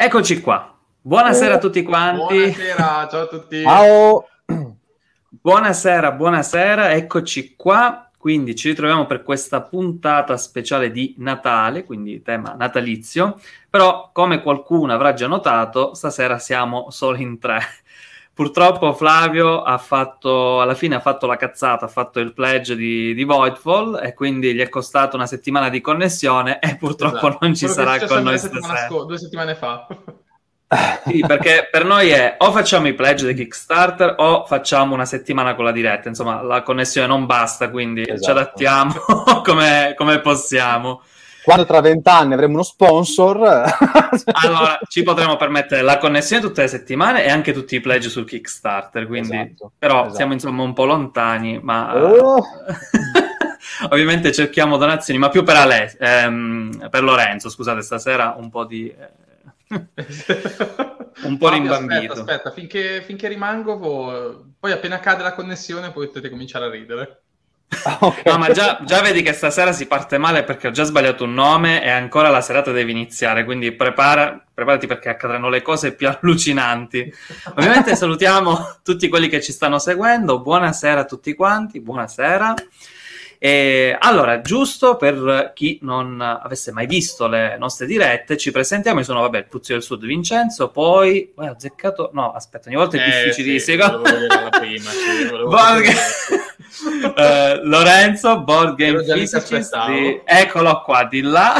Eccoci qua. Buonasera a tutti quanti. Buonasera, ciao a tutti. Ciao. Buonasera, buonasera, eccoci qua. Quindi ci ritroviamo per questa puntata speciale di Natale, quindi tema natalizio. Però, come qualcuno avrà già notato, stasera siamo solo in tre. Purtroppo Flavio ha fatto, alla fine ha fatto la cazzata, ha fatto il pledge di, di Voidfall e quindi gli è costato una settimana di connessione e purtroppo esatto. non ci Quello sarà con noi stasera. Sco- due settimane fa. Sì, perché per noi è o facciamo i pledge di Kickstarter o facciamo una settimana con la diretta. Insomma, la connessione non basta, quindi esatto. ci adattiamo come, come possiamo quando tra vent'anni avremo uno sponsor allora ci potremo permettere la connessione tutte le settimane e anche tutti i pledge sul Kickstarter quindi esatto, però esatto. siamo insomma un po' lontani ma oh. ovviamente cerchiamo donazioni ma più per, Ale, ehm, per Lorenzo scusate stasera un po' di eh... un po' rimbambito aspetta, aspetta finché, finché rimango poi appena cade la connessione potete cominciare a ridere Ah, okay. No, ma già, già, vedi che stasera si parte male perché ho già sbagliato un nome e ancora la serata deve iniziare, quindi prepara, preparati perché accadranno le cose più allucinanti. Ovviamente salutiamo tutti quelli che ci stanno seguendo, buonasera a tutti quanti, buonasera. E allora, giusto per chi non avesse mai visto le nostre dirette, ci presentiamo. Io sono, vabbè, il Puzio del Sud Vincenzo, poi ho azzeccato. No, aspetta, ogni volta è eh, difficilissimo. Sì, uh, Lorenzo, Board Game Physicist. Di... Eccolo qua, di là.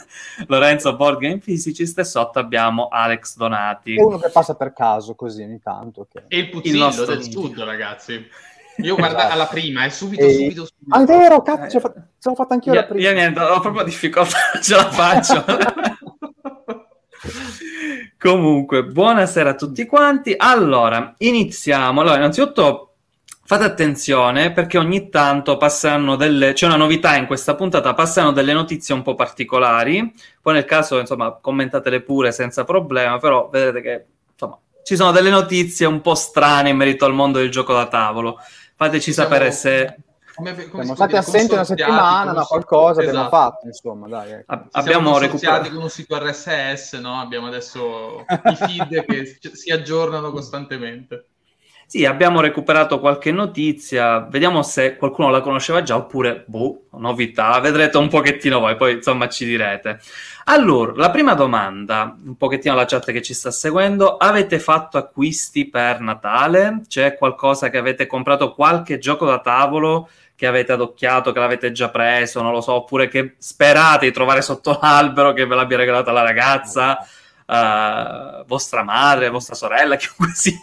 Lorenzo, Board Game Physicist, e sotto abbiamo Alex Donati. È uno che passa per caso così ogni tanto. Okay. E il Puzzillo il del Sud, ragazzi. Io guardo esatto. alla prima, è subito, e... subito, subito. Ah, è vero, cazzo, eh. ce l'ho fatta anch'io io, la prima. Io niente, ho proprio difficoltà, ce la faccio. Comunque, buonasera a tutti quanti. Allora, iniziamo. Allora, innanzitutto fate attenzione perché ogni tanto passano delle... c'è una novità in questa puntata, passano delle notizie un po' particolari. Poi nel caso, insomma, commentatele pure senza problema, però vedete che, insomma, ci sono delle notizie un po' strane in merito al mondo del gioco da tavolo. Fateci Siamo... sapere se... Come, come Siamo stati assenti una settimana, ma qualcosa esatto. abbiamo fatto, insomma, dai. Ecco. abbiamo recuperato con un sito RSS, no? Abbiamo adesso i feed che si aggiornano costantemente. Sì, abbiamo recuperato qualche notizia, vediamo se qualcuno la conosceva già oppure, boh, novità, vedrete un pochettino voi, poi insomma ci direte. Allora, la prima domanda, un pochettino alla chat che ci sta seguendo, avete fatto acquisti per Natale? C'è qualcosa che avete comprato, qualche gioco da tavolo che avete adocchiato, che l'avete già preso, non lo so, oppure che sperate di trovare sotto l'albero che ve l'abbia regalata la ragazza? Uh, vostra madre, vostra sorella, chiunque sia.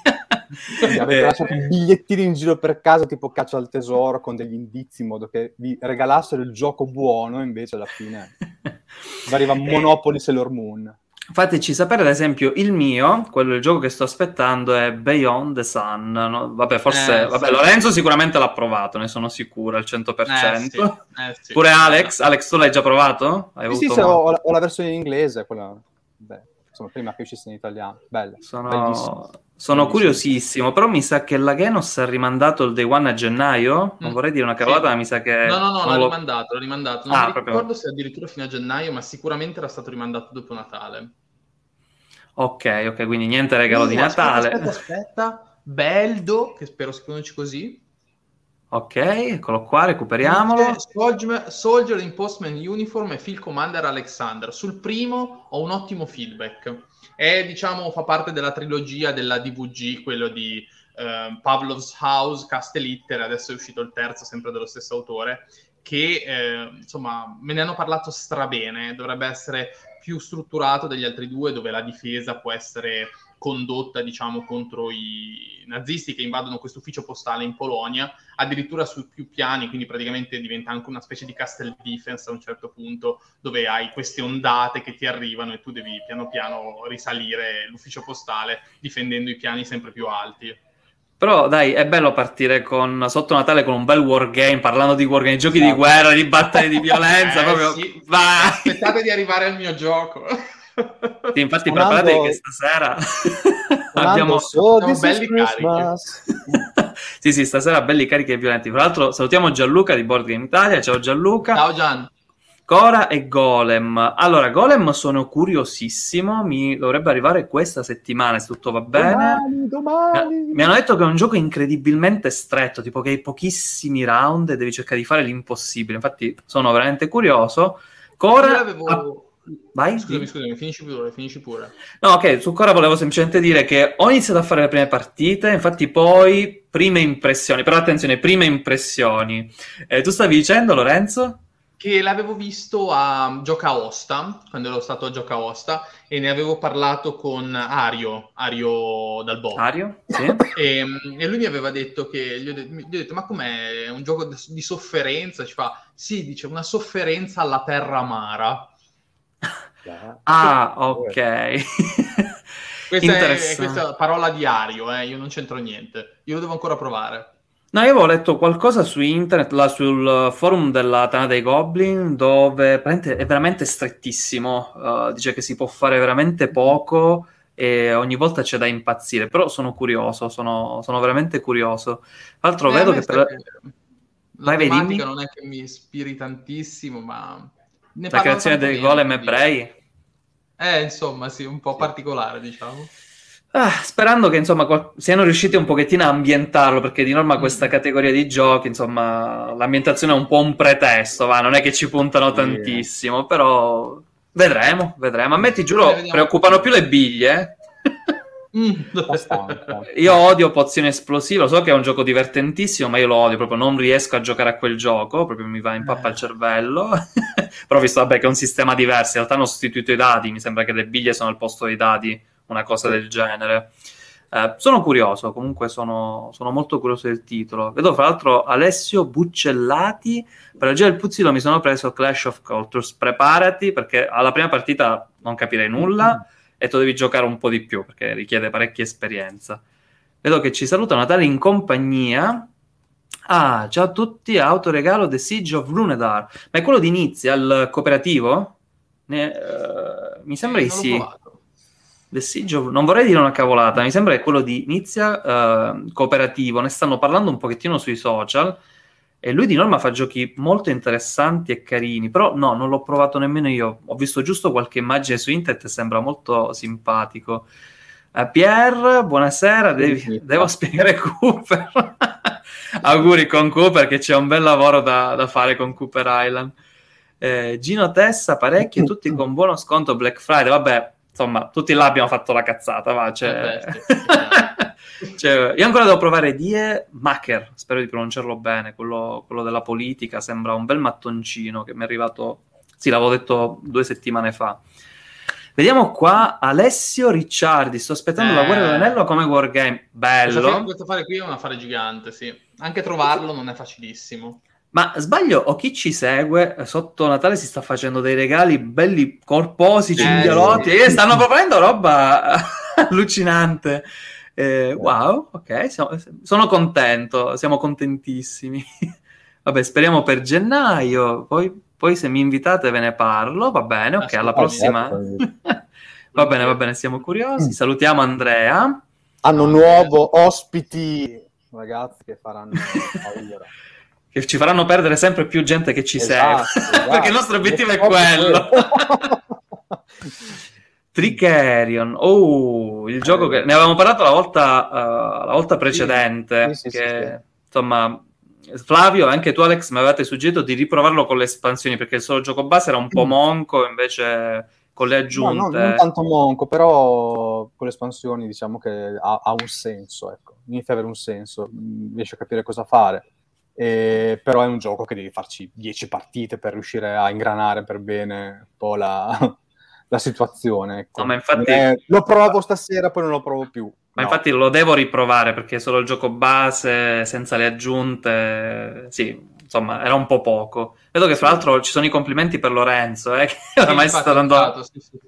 Avete eh, lasciato i bigliettini in giro per casa, tipo caccia al tesoro, con degli indizi in modo che vi regalassero il gioco buono, invece alla fine arriva eh, Monopoly Sailor Moon. Fateci sapere, ad esempio, il mio, quello il gioco che sto aspettando è Beyond the Sun. No? Vabbè, forse eh, vabbè, sì. Lorenzo sicuramente l'ha provato, ne sono sicuro al 100%. Eh, sì. Eh, sì. Pure Alex, Alex, tu l'hai già provato? Hai sì, sì, ho, ho, la versione in inglese, quella. Beh insomma, prima che uscisse in italiano. Belle. Sono, sono curiosissimo, però mi sa che la Genos ha rimandato il day one a gennaio. Non mm. vorrei dire una cavolata, sì. ma mi sa che. No, no, no, l'ha lo... rimandato, l'ha rimandato. Non ah, mi ricordo proprio... se addirittura fino a gennaio, ma sicuramente era stato rimandato dopo Natale. Ok, ok, quindi niente regalo uh, di Natale. Aspetta, aspetta. Beldo, che spero si pronunci così. Ok, eccolo qua, recuperiamolo. Soldier, Soldier in Postman Uniform e Field Commander Alexander. Sul primo ho un ottimo feedback. È, diciamo, fa parte della trilogia della DVG, quello di eh, Pavlov's House, Castellitter, adesso è uscito il terzo, sempre dello stesso autore, che, eh, insomma, me ne hanno parlato strabene. Dovrebbe essere più strutturato degli altri due, dove la difesa può essere condotta, diciamo, contro i nazisti che invadono questo ufficio postale in Polonia, addirittura su più piani, quindi praticamente diventa anche una specie di castle defense a un certo punto, dove hai queste ondate che ti arrivano e tu devi piano piano risalire l'ufficio postale difendendo i piani sempre più alti. Però dai, è bello partire con, sotto Natale con un bel wargame, parlando di wargame, giochi di guerra, di battaglie di violenza, Eh, proprio sì. Aspettate di arrivare al mio gioco. Sì, infatti Suonando- preparatevi che stasera abbiamo... So, Siamo belli is Christmas. sì, sì, stasera belli carichi e violenti. Tra l'altro salutiamo Gianluca di Board Game Italia, ciao Gianluca. Ciao Gian. Cora e Golem. Allora, Golem sono curiosissimo, mi dovrebbe arrivare questa settimana se tutto va bene. Domani, domani. Mi hanno detto che è un gioco incredibilmente stretto, tipo che hai pochissimi round e devi cercare di fare l'impossibile. Infatti sono veramente curioso. Io Cora... l'avevo- ah, vai? Scusami, scusami, finisci pure, finisci pure. No, ok, su Cora volevo semplicemente dire che ho iniziato a fare le prime partite, infatti poi prime impressioni, però attenzione, prime impressioni. Eh, tu stavi dicendo, Lorenzo? Che l'avevo visto a Gioca Osta, quando ero stato a Gioca Osta, e ne avevo parlato con Ario, Ario dal Bo. Mario? Sì. E, e lui mi aveva detto che gli ho, de- gli ho detto: Ma com'è È un gioco di di sofferenza? Ci fa sì, dice una sofferenza alla terra amara. Ah, ok. Questa è, questa parola di Ario, eh, io non c'entro niente. Io lo devo ancora provare. No, io avevo letto qualcosa su internet, là sul forum della Tana dei Goblin, dove praticamente è veramente strettissimo. Uh, dice che si può fare veramente poco e ogni volta c'è da impazzire. Però sono curioso, sono, sono veramente curioso. Tra l'altro, Eh, vedo che per... la Vai, tematica dimmi. non è che mi ispiri tantissimo, ma... Ne la creazione bene, golem ebrei. Eh, insomma, sì, un po' particolare, diciamo. Ah, sperando che insomma qual- siano riusciti un pochettino a ambientarlo, perché di norma questa Mm. categoria di giochi, insomma, l'ambientazione è un po' un pretesto, va, non è che ci puntano Sì. tantissimo, però vedremo, vedremo. A me ti giuro, Eh, preoccupano più le biglie. Mm. Io odio Pozione Esplosiva, so che è un gioco divertentissimo, ma io lo odio, proprio non riesco a giocare a quel gioco, proprio mi va in pappa Eh. il cervello. Però visto, vabbè, che è un sistema diverso, in realtà hanno sostituito i dadi, mi sembra che le biglie sono al posto dei dadi, una cosa del genere. Eh, sono curioso, comunque sono, sono molto curioso del titolo. Vedo fra l'altro Alessio Buccellati, per la Gia del Puzzilo mi sono preso Clash of Cultures, preparati perché alla prima partita non capirei nulla e tu devi giocare un po' di più perché richiede parecchia esperienza. Vedo che ci saluta Natale in compagnia. Ah, ciao a tutti, autoregalo The Siege of Lunedar. Ma è quello di Inizia, il cooperativo? Ne- eh, mi sembra di l'ho sì. The Siege of... Non vorrei dire una cavolata, mi sembra che quello di Inizia eh, cooperativo. Ne stanno parlando un pochettino sui social. E lui di norma fa giochi molto interessanti e carini, però no, non l'ho provato nemmeno io. Ho visto giusto qualche immagine su internet e sembra molto simpatico. Eh, Pier, buonasera, devi- devo spiegare Cooper. Auguri con Cooper che c'è un bel lavoro da, da fare con Cooper Island. Eh, Gino Tessa, parecchi, tutti con buono sconto Black Friday. Vabbè, insomma, tutti là abbiamo fatto la cazzata, va, cioè... Eh, Cioè, io ancora devo provare Die Macher, spero di pronunciarlo bene, quello, quello della politica, sembra un bel mattoncino che mi è arrivato, sì, l'avevo detto due settimane fa. Vediamo qua Alessio Ricciardi, sto aspettando la Eh. guerra dell'anello come wargame, Questo, bello. questo affare qui è un affare gigante, sì. Anche trovarlo non è facilissimo. Ma sbaglio o chi ci segue eh, sotto Natale si sta facendo dei regali belli corposi, cinghialotti, sì. e stanno proponendo roba allucinante. Eh, wow, ok, siamo- sono contento, siamo contentissimi. Vabbè, speriamo per gennaio, poi, poi se mi invitate ve ne parlo, va bene, ok, alla prossima. Va bene, va bene, siamo curiosi. Salutiamo Andrea. Hanno nuovo ospiti, ragazzi, che faranno paura. che ci faranno perdere sempre più gente che ci Esatto, segue. esatto. Perché il nostro obiettivo è quello. Quello. Tricerion, oh, il gioco che ne avevamo parlato la volta, eh, la volta precedente. Sì, sì, che, sì. Insomma, Flavio, anche tu, Alex, mi avevate suggerito di riprovarlo con le espansioni perché il solo gioco base era un po' monco, invece con le No, aggiunte. no, non tanto monco, però con le espansioni diciamo che ha, ha un senso, ecco. inizia ad avere un senso, mh, riesci a capire cosa fare. E- però è un gioco che devi farci 10 partite per riuscire a ingranare per bene un po' la, la situazione. Ecco. No, ma infatti... Eh, lo provo stasera, poi non lo provo più. Ma No. infatti lo devo riprovare perché solo il gioco base, senza le aggiunte, sì, insomma, era un po' poco. Vedo che fra l'altro ci sono i complimenti per Lorenzo, eh, che oramai Sì, sta infatti, dando... notato, sì, sì.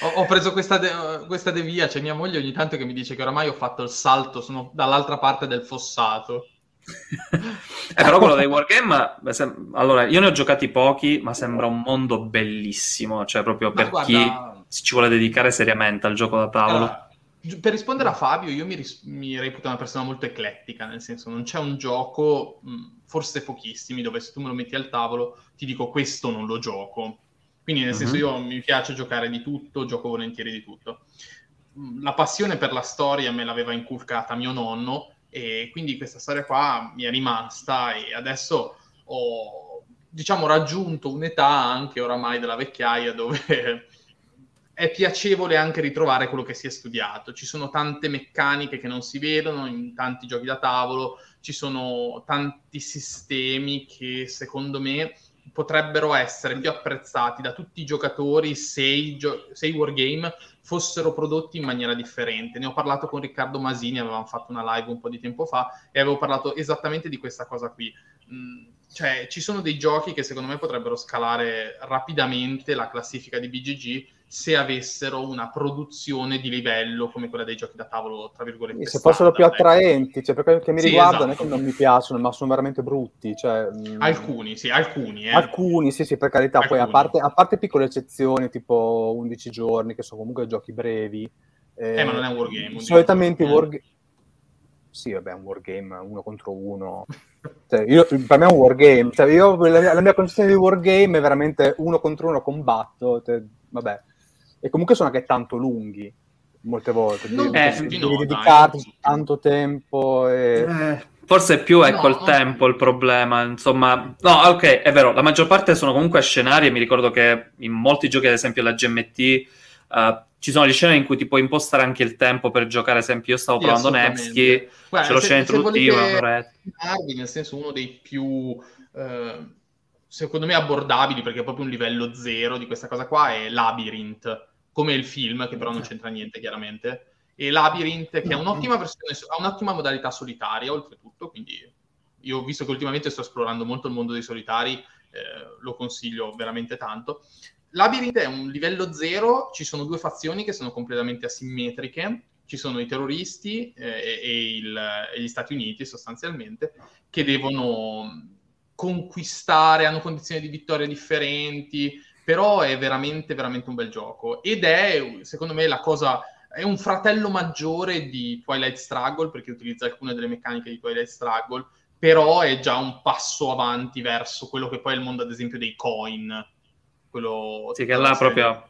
Ho, ho preso questa, de- questa devia, c'è mia moglie ogni tanto che mi dice che oramai ho fatto il salto, sono dall'altra parte del fossato. Eh, però quello dei wargame, sem- allora, io ne ho giocati pochi, ma sembra un mondo bellissimo, cioè proprio Ma per guarda- chi ci vuole dedicare seriamente al gioco da tavolo. Allora, per rispondere a Fabio, io mi, ris- mi reputo una persona molto eclettica, nel senso non c'è un gioco, forse pochissimi, dove se tu me lo metti al tavolo ti dico questo non lo gioco. Quindi nel senso Mhm. io mi piace giocare di tutto, gioco volentieri di tutto. La passione per la storia me l'aveva inculcata mio nonno e quindi questa storia qua mi è rimasta e adesso ho, diciamo, raggiunto un'età anche oramai della vecchiaia dove è piacevole anche ritrovare quello che si è studiato. Ci sono tante meccaniche che non si vedono in tanti giochi da tavolo, ci sono tanti sistemi che secondo me potrebbero essere più apprezzati da tutti i giocatori se i, gio- se i wargame fossero prodotti in maniera differente. Ne ho parlato con Riccardo Masini, avevamo fatto una live un po' di tempo fa e avevo parlato esattamente di questa cosa qui. Mm, cioè, ci sono dei giochi che secondo me potrebbero scalare rapidamente la classifica di BGG se avessero una produzione di livello come quella dei giochi da tavolo, tra virgolette. se fossero più ecco. attraenti, cioè per quel che mi Sì, riguarda, esatto. non è che non mi piacciono, ma sono veramente brutti. Cioè, mh, Alcuni, sì, alcuni. Eh. Alcuni, sì, sì, per carità. Poi a Alcuni. parte, a parte piccole eccezioni, tipo 11 giorni, che sono comunque giochi brevi. Eh, ma non è un wargame, 11 Solitamente giorni. wargame... Sì, vabbè, è un wargame, uno contro uno. Cioè, io- per me è un wargame. Cioè, io, la, la mia concezione di wargame è veramente uno contro uno combatto. cioè, vabbè. E comunque sono anche tanto lunghi, molte volte. Non Devi- tutti, devi no, dedicarti tanto tempo e... Eh, forse più ecco No, il no. tempo il problema, insomma. No, ok, è vero, la maggior parte sono comunque scenari e mi ricordo che in molti giochi, ad esempio la GMT, eh, ci sono gli scenari in cui ti puoi impostare anche il tempo per giocare, ad esempio io stavo Sì, provando. Nevsky, c'è lo se- scena se introduttiva, volete- nel senso uno dei più eh, secondo me abbordabili perché è proprio un livello zero di questa cosa qua è Labyrinth come il film che però non c'entra niente chiaramente e Labyrinth che ha un'ottima versione ha un'ottima modalità solitaria oltretutto quindi io visto che ultimamente sto esplorando molto il mondo dei solitari eh, lo consiglio veramente tanto. Labyrinth è un livello zero ci sono due fazioni che sono completamente asimmetriche ci sono i terroristi eh, e, il- e gli Stati Uniti sostanzialmente che devono conquistare, hanno condizioni di vittoria differenti, però è veramente, veramente un bel gioco. Ed è, secondo me, la cosa, è un fratello maggiore di Twilight Struggle, perché utilizza alcune delle meccaniche di Twilight Struggle, però è già un passo avanti verso quello che poi è il mondo, ad esempio, dei coin. Quello, Sì, che là proprio...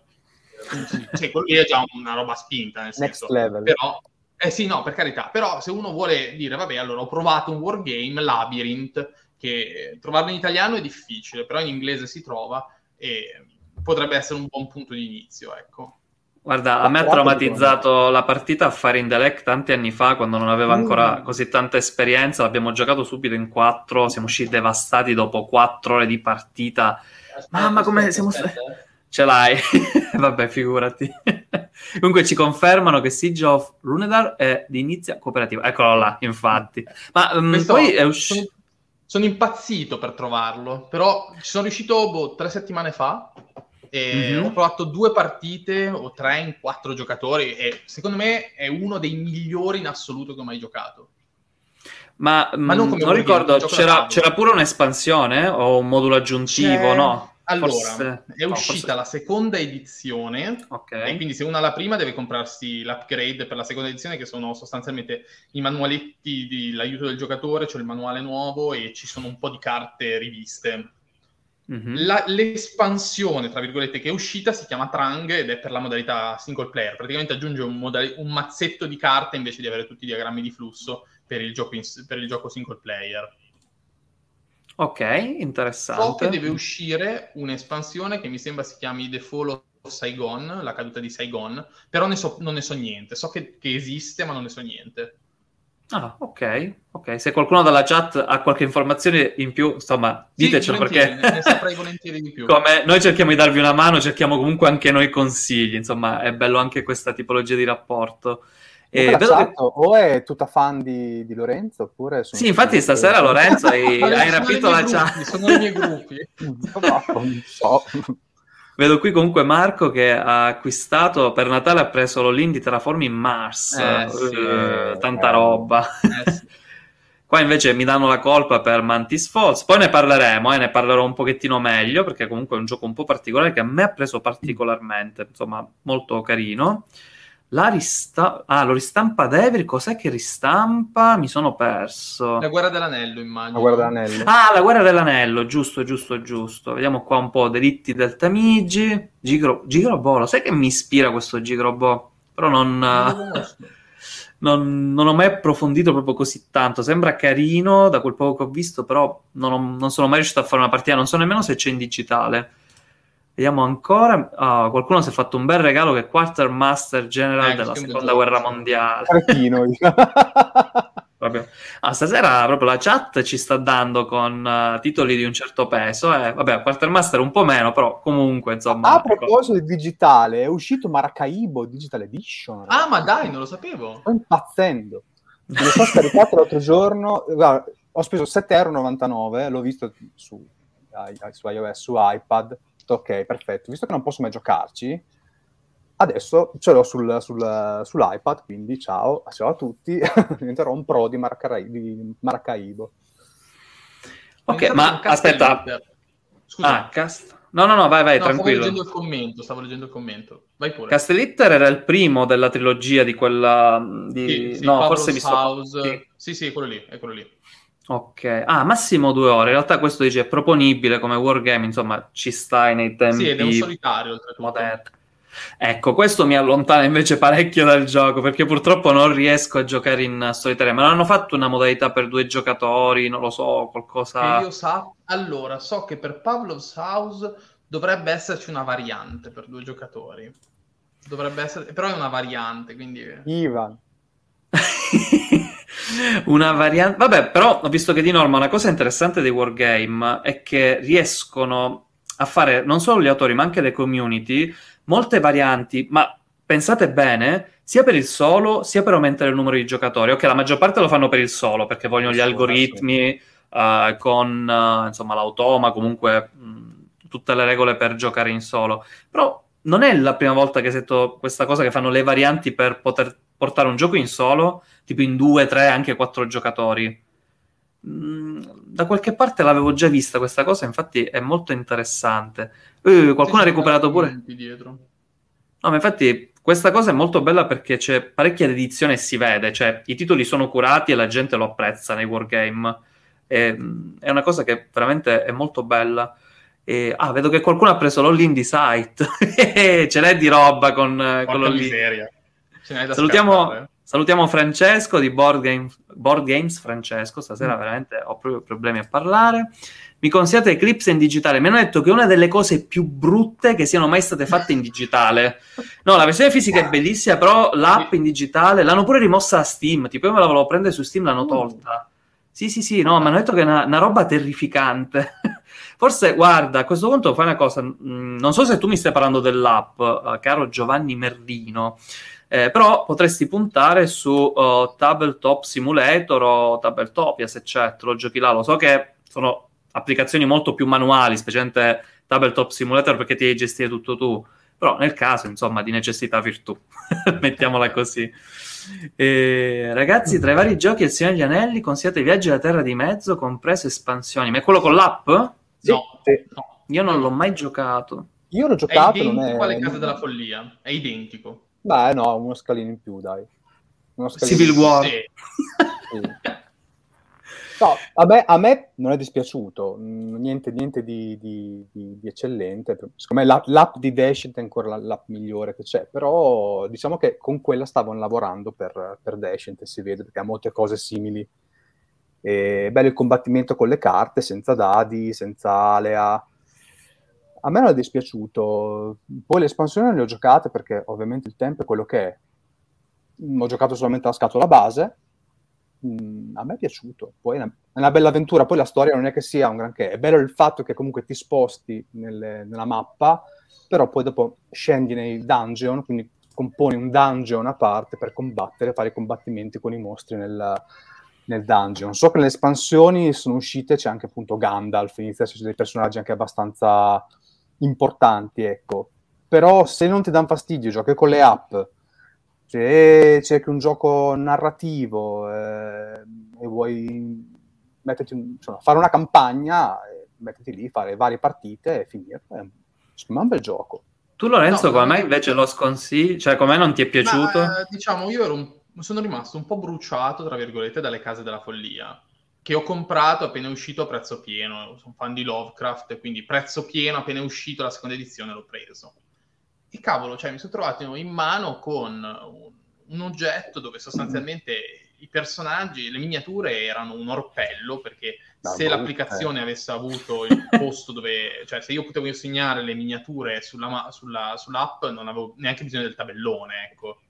Cioè, quello lì è già una roba spinta, nel Next senso. level. Però, eh sì, no, per carità, però se uno vuole dire, vabbè, allora ho provato un wargame, Labyrinth, che trovarlo in italiano è difficile, però in inglese si trova e potrebbe essere un buon punto di inizio, ecco. Guarda, a me ha traumatizzato la partita a Fire in the Lake tanti anni fa, quando non avevo ancora Mm. così tanta esperienza. L'abbiamo giocato subito in quattro, siamo usciti devastati dopo quattro ore di partita. Mamma, come siamo- Ce l'hai? Vabbè, figurati. Comunque ci confermano che Siege of Runedar è di inizio cooperativa. Eccolo là, infatti. Ma Questo- poi è uscito... sono, impazzito per trovarlo, però ci sono riuscito boh, tre settimane fa e Mhm. ho provato due partite o tre in quattro giocatori e secondo me è uno dei migliori in assoluto che ho mai giocato. Ma, Ma non mm, non ricordo, c'era, c'era pure un'espansione o un modulo aggiuntivo, C'è- no? Allora, Forse- è no, uscita forse- la seconda edizione Ok. E quindi se uno ha la prima deve comprarsi l'upgrade per la seconda edizione che sono sostanzialmente i manualetti di l'aiuto del giocatore, cioè il manuale nuovo e ci sono un po' di carte riviste. Mhm. La- l'espansione, tra virgolette, che è uscita si chiama Trang ed è per la modalità single player. Praticamente aggiunge un, modali- un mazzetto di carte invece di avere tutti i diagrammi di flusso per il gioco, in- per il gioco single player. Ok, So che interessante. deve uscire un'espansione che mi sembra si chiami The Fall of Saigon, la caduta di Saigon, però ne so- non ne so niente. So che, che esiste, ma non ne so niente. Ah, ok, ok. Se qualcuno dalla chat ha qualche informazione in più, insomma, ditecelo sì, perché ne saprei volentieri di più. Come noi cerchiamo di darvi una mano, cerchiamo comunque anche noi consigli, insomma, è bello anche questa tipologia di rapporto. Eh, vedo che... O è tutta fan di, di Lorenzo, oppure... Sì, infatti stasera Lorenzo hai, hai rapito la chat. Sono i miei gruppi. no, non so. Vedo qui comunque Marco che ha acquistato per Natale ha preso l'Olin di Terraforming Mars. Eh, sì, uh, tanta eh, roba. Eh, sì. Qua invece mi danno la colpa per Mantis Falls. Poi ne parleremo e eh, ne parlerò un pochettino meglio perché comunque è un gioco un po' particolare che a me ha preso particolarmente, insomma, molto carino. La rista... Ah, lo ristampa Devil, cos'è che ristampa? Mi sono perso. La guerra dell'anello, immagino. La guerra dell'anello. Ah, la guerra dell'anello, giusto, giusto, giusto. Vediamo qua un po' delitti del Tamigi. Gigro... Gigrobo, lo sai che mi ispira questo Gigrobo? Però non... non, non, ho mai approfondito proprio così tanto. Sembra carino da quel poco che ho visto, però non, ho, non sono mai riuscito a fare una partita. Non so nemmeno se c'è in digitale. Vediamo ancora. Oh, qualcuno si è fatto un bel regalo che è Quartermaster General eh, della seconda guerra mondiale. proprio. Ah, stasera proprio la chat ci sta dando con uh, titoli di un certo peso. Eh. Vabbè, Quartermaster un po' meno, però comunque insomma. A proposito di digitale, è uscito Maracaibo Digital Edition. Ah, ma dai, non lo sapevo. Sto impazzendo. Me lo sono scaricato l'altro giorno. Guarda, ho speso 7,99 euro, l'ho visto su, su iOS, su iPad ok, perfetto, visto che non posso mai giocarci, adesso ce l'ho sul, sul, sull'iPad, quindi ciao, ciao a tutti, diventerò un pro di, Maracai- di Maracaibo. Ok, ma aspetta. Scusa. Ah, cast... No, no, no, vai, vai, no, tranquillo. Stavo leggendo il commento, stavo leggendo il commento. Vai pure. Castellitter era il primo della trilogia di quella... Di... Sì, sì, no, Pablo's forse visto... House. Sì. sì, sì, quello lì, è quello lì. Ok, ah, massimo due ore. In realtà questo dice è proponibile come wargame, insomma, ci stai nei tempi Sì, ed è un solitario oltretutto. moderni. Ecco, questo mi allontana invece parecchio dal gioco perché purtroppo non riesco a giocare in solitaria. Me l'hanno fatto una modalità per due giocatori, non lo so, qualcosa. Che io sa, allora so che per Pavlov's House dovrebbe esserci una variante per due giocatori. Dovrebbe essere, però è una variante, quindi. Ivan. una variante. Vabbè, però ho visto che di norma una cosa interessante dei wargame è che riescono a fare non solo gli autori, ma anche le community, molte varianti, ma pensate bene, sia per il solo, sia per aumentare il numero di giocatori. Ok, la maggior parte lo fanno per il solo, perché vogliono gli algoritmi uh, con uh, insomma l'automa, comunque mh, tutte le regole per giocare in solo. Però non è la prima volta che sento questa cosa che fanno le varianti per poter portare un gioco in solo, tipo in due, tre, anche quattro giocatori. Mm, da qualche parte l'avevo già vista questa cosa, infatti è molto interessante. Uh, qualcuno ha recuperato pure. Dietro. No, ma infatti questa cosa è molto bella perché c'è parecchia dedizione e si vede, cioè i titoli sono curati e la gente lo apprezza nei wargame. E, mm, è una cosa che veramente è molto bella. E, ah, vedo che qualcuno ha preso l'all-in di site. Ce l'è di roba con, con l'all-in. Miseria. Salutiamo, salutiamo, Francesco di Board, Game, Board, Games. Francesco, stasera mm. veramente ho proprio problemi a parlare. Mi consigliate Eclipse in digitale. Mi hanno detto che è una delle cose più brutte che siano mai state fatte in digitale. No, la versione fisica è bellissima, però l'app in digitale l'hanno pure rimossa a Steam. Tipo, io me la volevo prendere su Steam, l'hanno mm. tolta. Sì, sì, sì, no, mi hanno detto che è una, una roba terrificante. Forse, guarda, a questo punto fai una cosa. Mm, non so se tu mi stai parlando dell'app, uh, caro Giovanni Merlino. Eh, però potresti puntare su uh, Tabletop Simulator o Tabletopia se c'è, te lo giochi là. Lo so che sono applicazioni molto più manuali, specialmente Tabletop Simulator perché ti devi gestire tutto tu. Però nel caso, insomma, di necessità virtù. Mettiamola così. Eh, ragazzi, tra i vari giochi Il Signore degli Anelli consigliate Viaggi alla Terra di Mezzo, compreso espansioni. Ma è quello con l'app? Sì, no, no. Io non l'ho mai giocato. Io l'ho giocato. È identico è... alle Case della Follia. È identico. Beh, no, uno scalino in più, dai. Uno Civil War. Sì. sì. No, a me, a me, non è dispiaciuto, niente, niente di, di, di, di, eccellente. Secondo me l'app, l'app di Dashit è ancora l'app migliore che c'è, però diciamo che con quella stavano lavorando per, per Dashit, si vede, perché ha molte cose simili. E bello il combattimento con le carte, senza dadi, senza alea a me non è dispiaciuto. Poi le espansioni le ho giocate perché ovviamente il tempo è quello che è. Ho giocato solamente la scatola base mh, a me è piaciuto. Poi è una, è una, bella avventura. Poi la storia non è che sia un granché. È bello il fatto che comunque ti sposti nelle, nella mappa, però poi dopo scendi nei dungeon, quindi componi un dungeon a parte per combattere, fare i combattimenti con i mostri nel, nel dungeon. So che nelle espansioni sono uscite, c'è anche appunto Gandalf, inizia a dei personaggi anche abbastanza importanti, ecco. Però se non ti danno fastidio, giochi con le app, se cerchi un gioco narrativo eh, e vuoi metterti, insomma, fare una campagna, eh, metterti lì, fare varie partite e finire, eh, è un bel gioco. Tu Lorenzo, no, come mai invece lo sconsigli? Cioè, come non ti è piaciuto? Ma, eh, diciamo, io ero un sono rimasto un po' bruciato, tra virgolette, dalle case della follia, che ho comprato appena è uscito a prezzo pieno. Sono fan di Lovecraft, quindi prezzo pieno, appena è uscito la seconda edizione l'ho preso. E cavolo, cioè mi sono trovato in mano con un, un oggetto dove sostanzialmente i personaggi, le miniature erano un orpello, perché no, se l'applicazione eh. avesse avuto il posto dove, cioè se io potevo insegnare le miniature sulla, sulla, sull'app, non avevo neanche bisogno del tabellone, ecco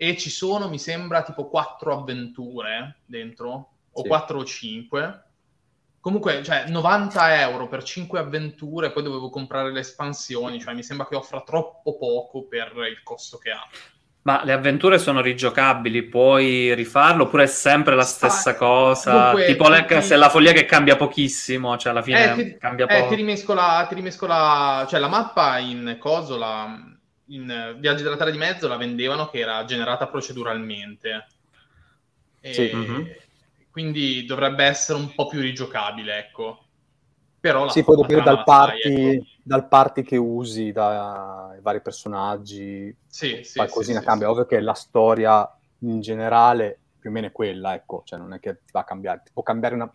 e ci sono, mi sembra, tipo quattro avventure dentro, o sì. 4 o 5. Comunque, cioè, 90 euro per 5 avventure, poi dovevo comprare le espansioni, cioè mi sembra che offra troppo poco per il costo che ha. Ma le avventure sono rigiocabili, puoi rifarlo oppure è sempre la stessa cosa? Comunque, tipo ti... se la follia che cambia pochissimo, cioè alla fine eh, ti, cambia eh, poco. Ti rimescola, ti rimescola, cioè la mappa in coso, la, in Viaggi della Terra di Mezzo la vendevano che era generata proceduralmente. E sì. mm-hmm. Quindi dovrebbe essere un po' più rigiocabile, ecco. Però sì, poi dipende dal party, ecco. dal party che usi, dai vari personaggi. Sì, sì, qualcosina sì, cambia. sì, Ovvio che la storia in generale più o meno è quella, ecco. Cioè non è che ti va a cambiare. Ti può cambiare una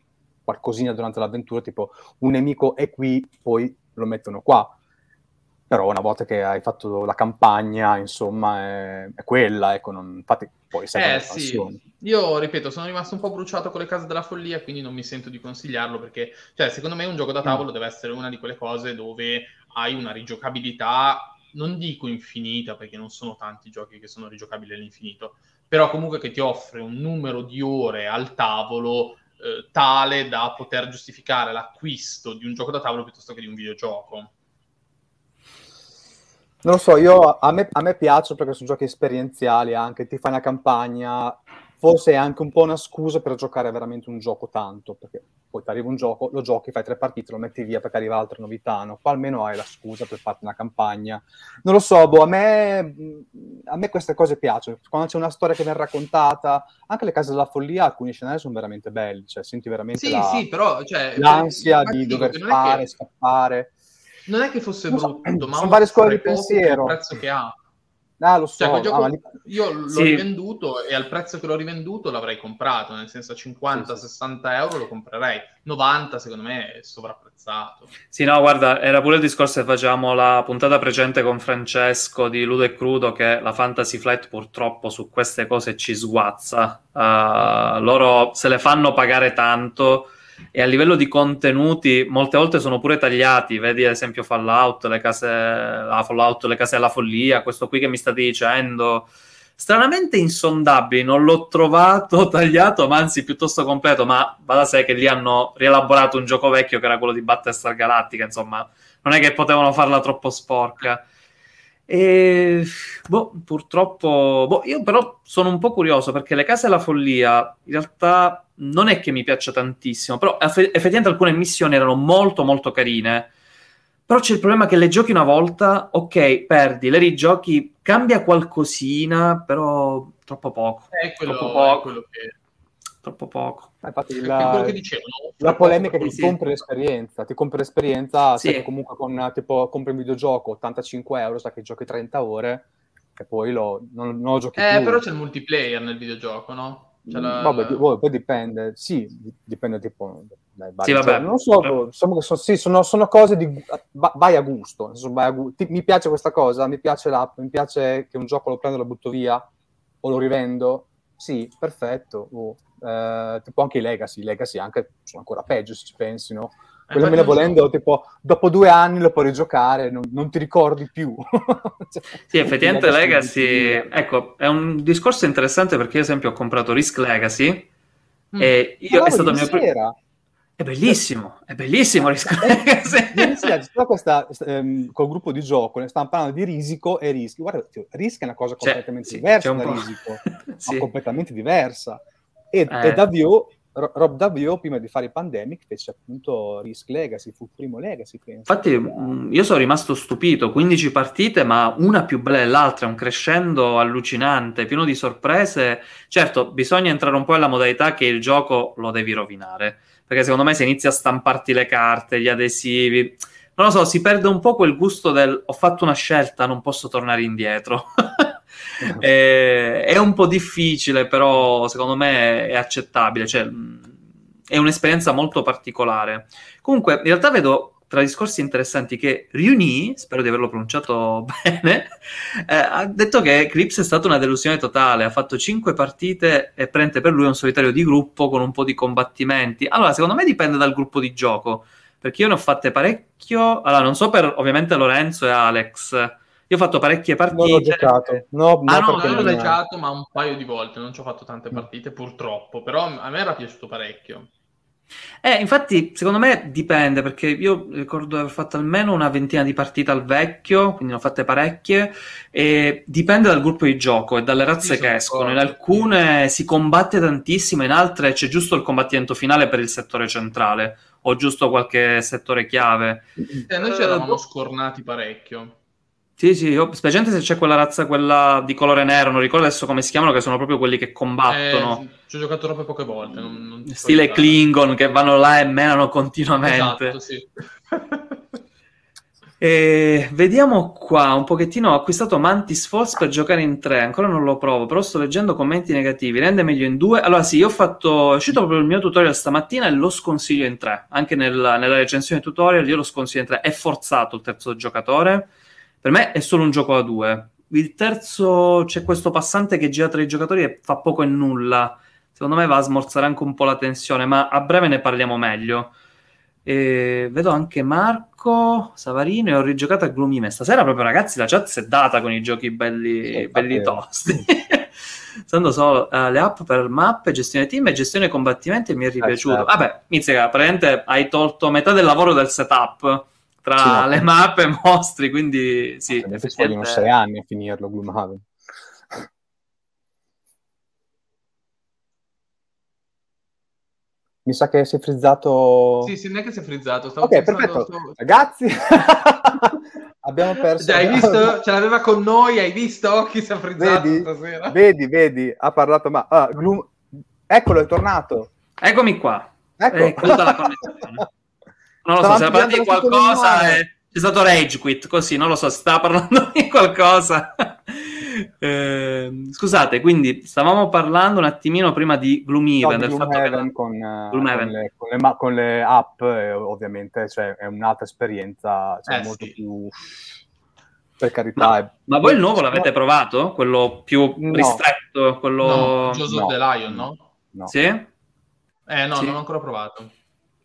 qualcosina durante l'avventura, tipo un nemico è qui, poi lo mettono qua però una volta che hai fatto la campagna, insomma, è, è quella, ecco, non, infatti poi sai eh, sì. Io, ripeto, sono rimasto un po' bruciato con le case della follia, quindi non mi sento di consigliarlo, perché, cioè, secondo me un gioco da mm. tavolo mm. deve essere una di quelle cose dove hai una rigiocabilità, non dico infinita, perché non sono tanti giochi che sono rigiocabili all'infinito, però comunque che ti offre un numero di ore al tavolo eh, tale da poter giustificare l'acquisto di un gioco da tavolo piuttosto che di un videogioco. Non lo so, io, a, me, a me piacciono perché sono giochi esperienziali anche, ti fai una campagna, forse è anche un po' una scusa per giocare veramente un gioco tanto, perché poi ti arriva un gioco, lo giochi, fai tre partite, lo metti via perché arriva altre novità, no? Qua almeno hai la scusa per farti una campagna. Non lo so, boh, a me, a me queste cose piacciono, quando c'è una storia che viene raccontata, anche le case della follia, alcuni scenari sono veramente belli, cioè senti veramente sì, la, sì, però, cioè, l'ansia di dover fare, che... scappare non è che fosse brutto, ma sono varie scuole di pensiero. Il prezzo che ha. Ah, lo so. Cioè, gioco, ah, li... Io l'ho sì. rivenduto e al prezzo che l'ho rivenduto l'avrei comprato, nel senso a 50-60 sì, sì. euro lo comprerei, 90 secondo me è sovrapprezzato. Sì, no, guarda, era pure il discorso che facciamo la puntata precedente con Francesco di Ludo e Crudo che la Fantasy Flight purtroppo su queste cose ci sguazza. Uh, loro se le fanno pagare tanto e a livello di contenuti molte volte sono pure tagliati, vedi ad esempio Fallout, le case, la Fallout, le case della follia, questo qui che mi state dicendo, stranamente insondabili, non l'ho trovato tagliato, ma anzi piuttosto completo, ma va da sé che lì hanno rielaborato un gioco vecchio che era quello di Battlestar Galactica, insomma, non è che potevano farla troppo sporca. E boh, purtroppo, boh, io però sono un po' curioso perché le case della follia in realtà non è che mi piaccia tantissimo, però effettivamente alcune missioni erano molto molto carine. Però c'è il problema che le giochi una volta, ok, perdi, le rigiochi, cambia qualcosina, però troppo poco. È quello, troppo poco. È quello che... Troppo poco. Eh, infatti, la, dicevano, la polemica è che ti sì. compri l'esperienza, ti compri l'esperienza, sì. sai compra con, tipo, compri un videogioco 85 euro, sa che giochi 30 ore e poi lo, non, non lo giochi eh, più. però c'è il multiplayer nel videogioco, no? Cioè la... Vabbè, poi dipende, sì, dipende tipo dai sì, vabbè. Non so, insomma, sono, sì, sono, sono, cose di vai a gusto, vai a gu... Ti, mi piace questa cosa, mi piace l'app, mi piace che un gioco lo prendo e lo butto via o lo rivendo. Sì, perfetto. Oh. Eh, tipo anche i Legacy, Legacy anche sono ancora peggio se ci pensi, no? Eh, Quello me ne volendo, tipo, dopo due anni lo puoi rigiocare, non, non ti ricordi più. cioè, sì, effettivamente Legacy, Legacy ecco, è un discorso interessante perché, ad esempio, ho comprato Risk Legacy Mm. E io, è stato il mio primo... È bellissimo, è bellissimo Risk Legacy. Ieri sera questa, ehm, col gruppo di gioco, ne stavamo parlando di Risico e Rischi. Guarda, Risk è una cosa completamente sì, diversa da Risico, sì. ma completamente diversa. E, eh. e Davio Rob Davio prima di fare Pandemic fece appunto Risk Legacy, fu il primo Legacy penso. Infatti mm, io sono rimasto stupito, 15 partite ma una più bella dell'altra, un crescendo allucinante, pieno di sorprese. Certo, bisogna entrare un po' nella modalità che il gioco lo devi rovinare, perché secondo me se inizi a stamparti le carte, gli adesivi, non lo so, si perde un po' quel gusto del ho fatto una scelta, non posso tornare indietro. è, è, un po' difficile, però secondo me è accettabile. Cioè, è un'esperienza molto particolare. Comunque, in realtà vedo tra discorsi interessanti che Riuni, spero di averlo pronunciato bene, eh, ha detto che Eclipse è stata una delusione totale, ha fatto 5 partite e prende per lui un solitario di gruppo con un po' di combattimenti. Allora, secondo me dipende dal gruppo di gioco, perché io ne ho fatte parecchio, allora non so per ovviamente Lorenzo e Alex, io ho fatto parecchie partite. Non ho giocato. No, ah, no, non l'ho giocato, ma un paio di volte. Non ci ho fatto tante partite, purtroppo. Però a me era piaciuto parecchio. Eh, infatti, secondo me dipende, perché io ricordo di aver fatto almeno una ventina di partite al vecchio, quindi ne ho fatte parecchie, e dipende dal gruppo di gioco e dalle razze sì, che escono. In alcune si combatte tantissimo, in altre c'è giusto il combattimento finale per il settore centrale, o giusto qualche settore chiave. Eh, noi ci eravamo uh, scornati parecchio. Sì, sì, io, specialmente se c'è quella razza, quella di colore nero, non ricordo adesso come si chiamano, che sono proprio quelli che combattono. Eh, ci ho giocato troppe poche volte. Non, non Stile Klingon, che vanno là e menano continuamente. Esatto, sì. e vediamo qua, un pochettino, ho acquistato Mantis Force per giocare in tre, ancora non lo provo, però sto leggendo commenti negativi, rende meglio in due. Allora sì, io ho fatto, è uscito proprio il mio tutorial stamattina e lo sconsiglio in tre, anche nel, nella recensione tutorial io lo sconsiglio in tre, è forzato il terzo giocatore per me è solo un gioco a due. Il terzo c'è questo passante che gira tra i giocatori e fa poco e nulla. Secondo me va a smorzare anche un po' la tensione, ma a breve ne parliamo meglio. E vedo anche Marco Savarino e ho rigiocato a Gloomime. Stasera proprio ragazzi la chat si è data con i giochi belli, belli tosti. Usando solo uh, le app per mappe, gestione team e gestione combattimenti mi è ripiaciuto. Eh, certo. Vabbè, inizia, praticamente hai tolto metà del lavoro del setup tra sì, no. le mappe e mostri, quindi sì. Ah, ci vogliono sei anni a finirlo Gloomhaven. Mi sa che si è frizzato. Sì, sì, non è che si è frizzato. Stavo ok, perfetto. Sto... Ragazzi, abbiamo perso. Già, hai visto? Ce l'aveva con noi, hai visto chi si è frizzato vedi, stasera? Vedi, vedi, ha parlato ma ah, Gloom... Eccolo, è tornato. Eccomi qua. Ecco. È la connessione. Non lo so, se parla di qualcosa e... c'è stato rage quit, così, non lo so, stava parlando di qualcosa. eh, scusate, quindi stavamo parlando un attimino prima di Gloomhaven, no, del fatto che... Con, uh, con, le, con, le ma- con, le, app, eh, ovviamente, cioè, è un'altra esperienza, cioè, eh, molto sì. più... Per carità. Ma, è... ma voi il nuovo l'avete provato? Quello più no. ristretto? Quello... No, Joseph no. the Lion, no? no. Sì? Eh no, sì. non ho ancora provato.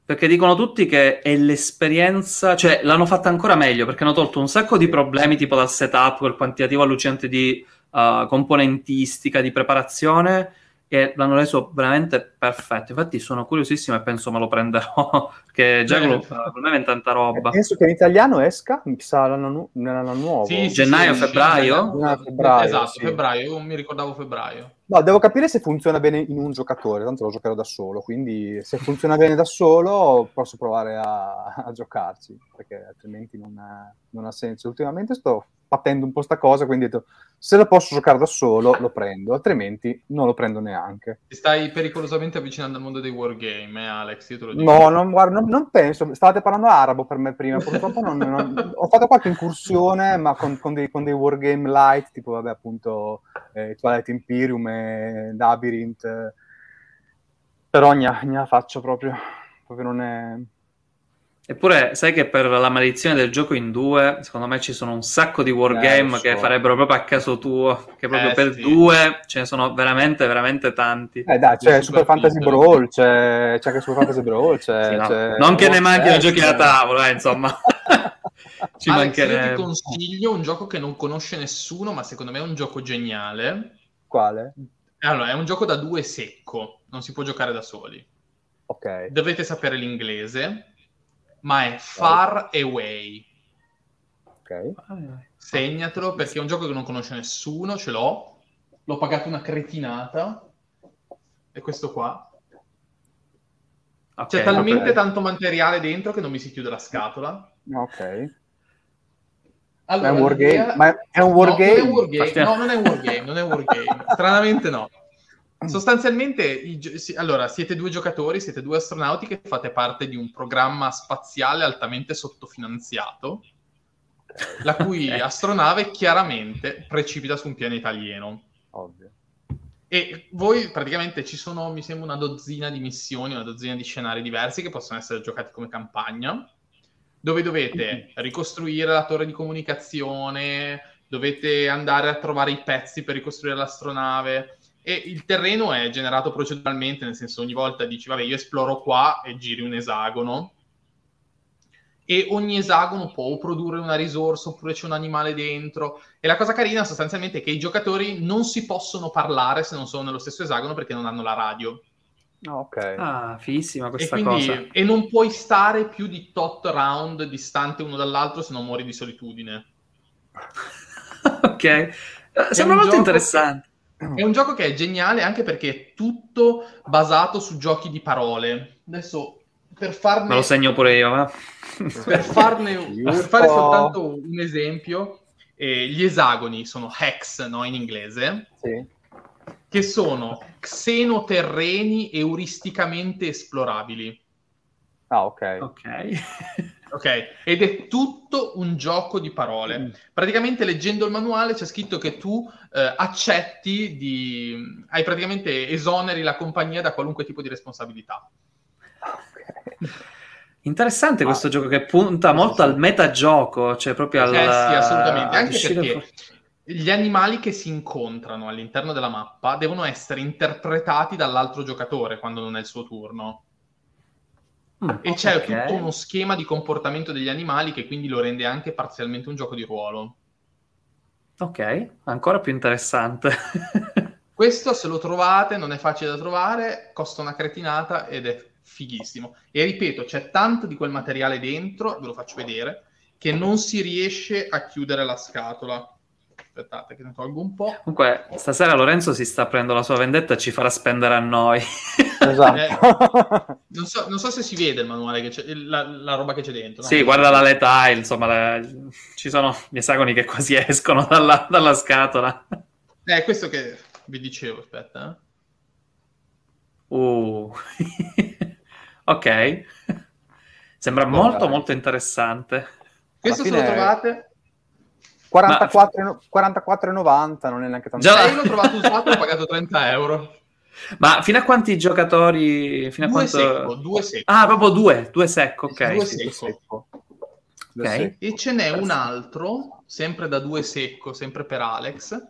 Perché dicono tutti che è l'esperienza, cioè l'hanno fatta ancora meglio perché hanno tolto un sacco di problemi tipo dal setup, quel quantitativo allucinante di uh, componentistica, di preparazione e l'hanno reso veramente perfetto. Infatti sono curiosissimo e penso me lo prenderò perché già quello per me è tanta roba. Penso che in italiano esca, mi sa l'anno, nu- l'anno nuovo. Sì, gennaio, sì, febbraio? Gennaio, febbraio. Esatto, sì. febbraio, io mi ricordavo febbraio. No, devo capire se funziona bene in un giocatore, tanto lo giocherò da solo, quindi se funziona bene da solo posso provare a, a giocarci, perché altrimenti non ha, non ha senso. Ultimamente sto patendo un po' sta cosa, quindi ho detto, se lo posso giocare da solo lo prendo, altrimenti non lo prendo neanche. Ti stai pericolosamente avvicinando al mondo dei wargame, eh, Alex? Io te lo dico. No, non, guarda, non, non penso, stavate parlando arabo per me prima, purtroppo non, non, ho fatto qualche incursione, ma con, con, dei, con dei wargame light, tipo vabbè appunto eh, Twilight Imperium e Labyrinth, eh, però gna faccio proprio, proprio non è Eppure, sai che per la maledizione del gioco in due, secondo me ci sono un sacco di wargame eh, so. che farebbero proprio a caso tuo, che proprio eh, per sì. due ce ne sono veramente, veramente tanti. Eh dai, c'è Super, Fantasy Brawl, c'è, c'è anche Super Fantasy Brawl, c'è... Sì, no. c'è... Non che ne manchino giochi da tavola, eh, insomma. ci Alex, mancherebbe. Io ti consiglio un gioco che non conosce nessuno, ma secondo me è un gioco geniale. Quale? Allora, è un gioco da due secco non si può giocare da soli. Ok. Dovete sapere l'inglese, ma è Far Away. Ok. Segnatelo perché è un gioco che non conosce nessuno, ce l'ho. L'ho pagato una cretinata. E questo qua. Ok, C'è talmente ok. tanto materiale dentro che non mi si chiude la scatola. Ok. Allora, è un wargame? l'idea- Ma è- un No, wargame? non è un wargame. Partiamo. No, non è un wargame, non è un wargame. Stranamente no. Sostanzialmente, i si- allora, siete due giocatori, siete due astronauti che fate parte di un programma spaziale altamente sottofinanziato, la cui Ok. astronave chiaramente precipita su un pianeta alieno. Ovvio. E voi praticamente ci sono, mi sembra, una dozzina di missioni, una dozzina di scenari diversi che possono essere giocati come campagna, dove dovete ricostruire la torre di comunicazione, dovete andare a trovare i pezzi per ricostruire l'astronave. E il terreno è generato proceduralmente, nel senso ogni volta dici, vabbè, io esploro qua e giri un esagono. E ogni esagono può produrre una risorsa oppure c'è un animale dentro. E la cosa carina sostanzialmente è che i giocatori non si possono parlare se non sono nello stesso esagono perché non hanno la radio. Ah, ok. Ah, fighissima E, questa quindi, cosa. e non puoi stare più di tot round distante uno dall'altro se non muori di solitudine. ok. Eh, Sembra molto gioco interessante. È un gioco che è geniale anche perché è tutto basato su giochi di parole. Adesso per farne Me lo segno pure io, va? per, farne, per fare soltanto un esempio, eh, gli esagoni sono hex no, in inglese, Sì. che sono xenoterreni euristicamente esplorabili. Ah, ok. ok. Ok, ed è tutto un gioco di parole. Mm. Praticamente leggendo il manuale c'è scritto che tu eh, accetti di... hai praticamente esoneri la compagnia da qualunque tipo di responsabilità. Ok. Interessante Ah. questo gioco che punta molto al metagioco, cioè proprio al... Eh sì, assolutamente, anche perché fuori- gli animali che si incontrano all'interno della mappa devono essere interpretati dall'altro giocatore quando non è il suo turno. Mm, E c'è ok. tutto uno schema di comportamento degli animali che quindi lo rende anche parzialmente un gioco di ruolo. Ok, ancora più interessante. Questo se lo trovate non è facile da trovare, costa una cretinata ed è fighissimo. E ripeto, c'è tanto di quel materiale dentro, ve lo faccio vedere, che non si riesce a chiudere la scatola. Aspettate che ne tolgo un po'. Comunque, stasera Lorenzo si sta prendendo la sua vendetta e ci farà spendere a noi. Esatto. Non so, non so se si vede il manuale, che c'è, la, la roba che c'è dentro. no? sì, guarda la tile, insomma, le- ci sono gli esagoni che quasi escono dalla, dalla scatola. Eh, questo che vi dicevo, aspetta. eh. Uh. ok. Sembra Oh, molto dai. molto interessante. Questo se fine- lo trovate... 44 44,90 non è neanche tanto. Già- Eh, io l'ho trovato usato e ho pagato 30 euro. Ma fino a quanti giocatori? Fino a Due quanto... secco, due secco. Ah, proprio due, due secco, ok. Due sì. secco. secco. Ok. E ce n'è un altro, sempre da due secco, sempre per Alex.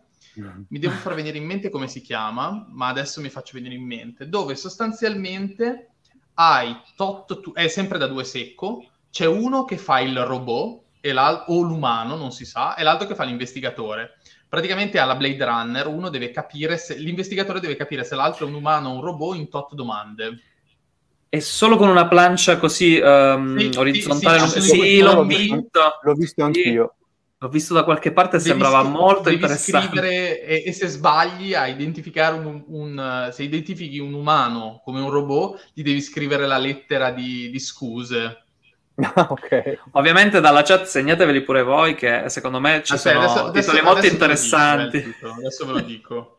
Mi devo far venire in mente come si chiama, ma adesso mi faccio venire in mente. Dove sostanzialmente hai tot, tu- è sempre da due secco, c'è uno che fa il robot o l'umano, non si sa, e l'altro che fa l'investigatore. Praticamente alla Blade Runner uno deve capire se l'investigatore deve capire se l'altro è un umano o un robot in tot domande. E solo con una plancia così ehm, Sì, orizzontale? sì, sì, sì, sì, l'ho l'ho visto. L'ho visto anch'io. L'ho visto da qualche parte e Devi sembrava scri- molto devi interessante. scrivere e, e se sbagli a identificare un, un- se identifichi un umano come un robot, gli devi scrivere la lettera di, di scuse. Ah, ok. Ovviamente dalla chat segnateveli pure voi che secondo me ci Aspetta, sono adesso- titoli adesso- molto adesso dico, interessanti. eh, adesso ve lo dico.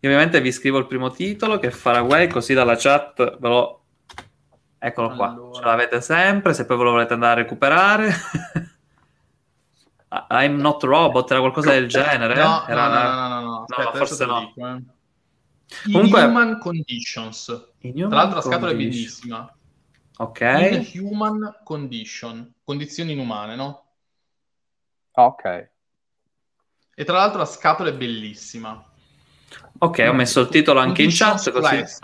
Io ovviamente vi scrivo il primo titolo che è Faraway, così dalla chat ve lo... Eccolo qua, Allora. ce l'avete sempre, se poi ve lo volete andare a recuperare. I'm not robot, era qualcosa del genere? No, Era- no, no, no, no, no, aspetta, adesso forse no. dico, eh. Comunque- Inhuman Conditions. Inhuman Tra l'altro la scatola è Condition. bellissima. Ok. Inhuman Condition. Condizioni inumane, no? Ah, ok. E tra l'altro la scatola è bellissima. Ok, ho messo il titolo anche in chat così. La S,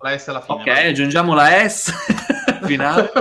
la S alla fine. Ok, aggiungiamo la S finale.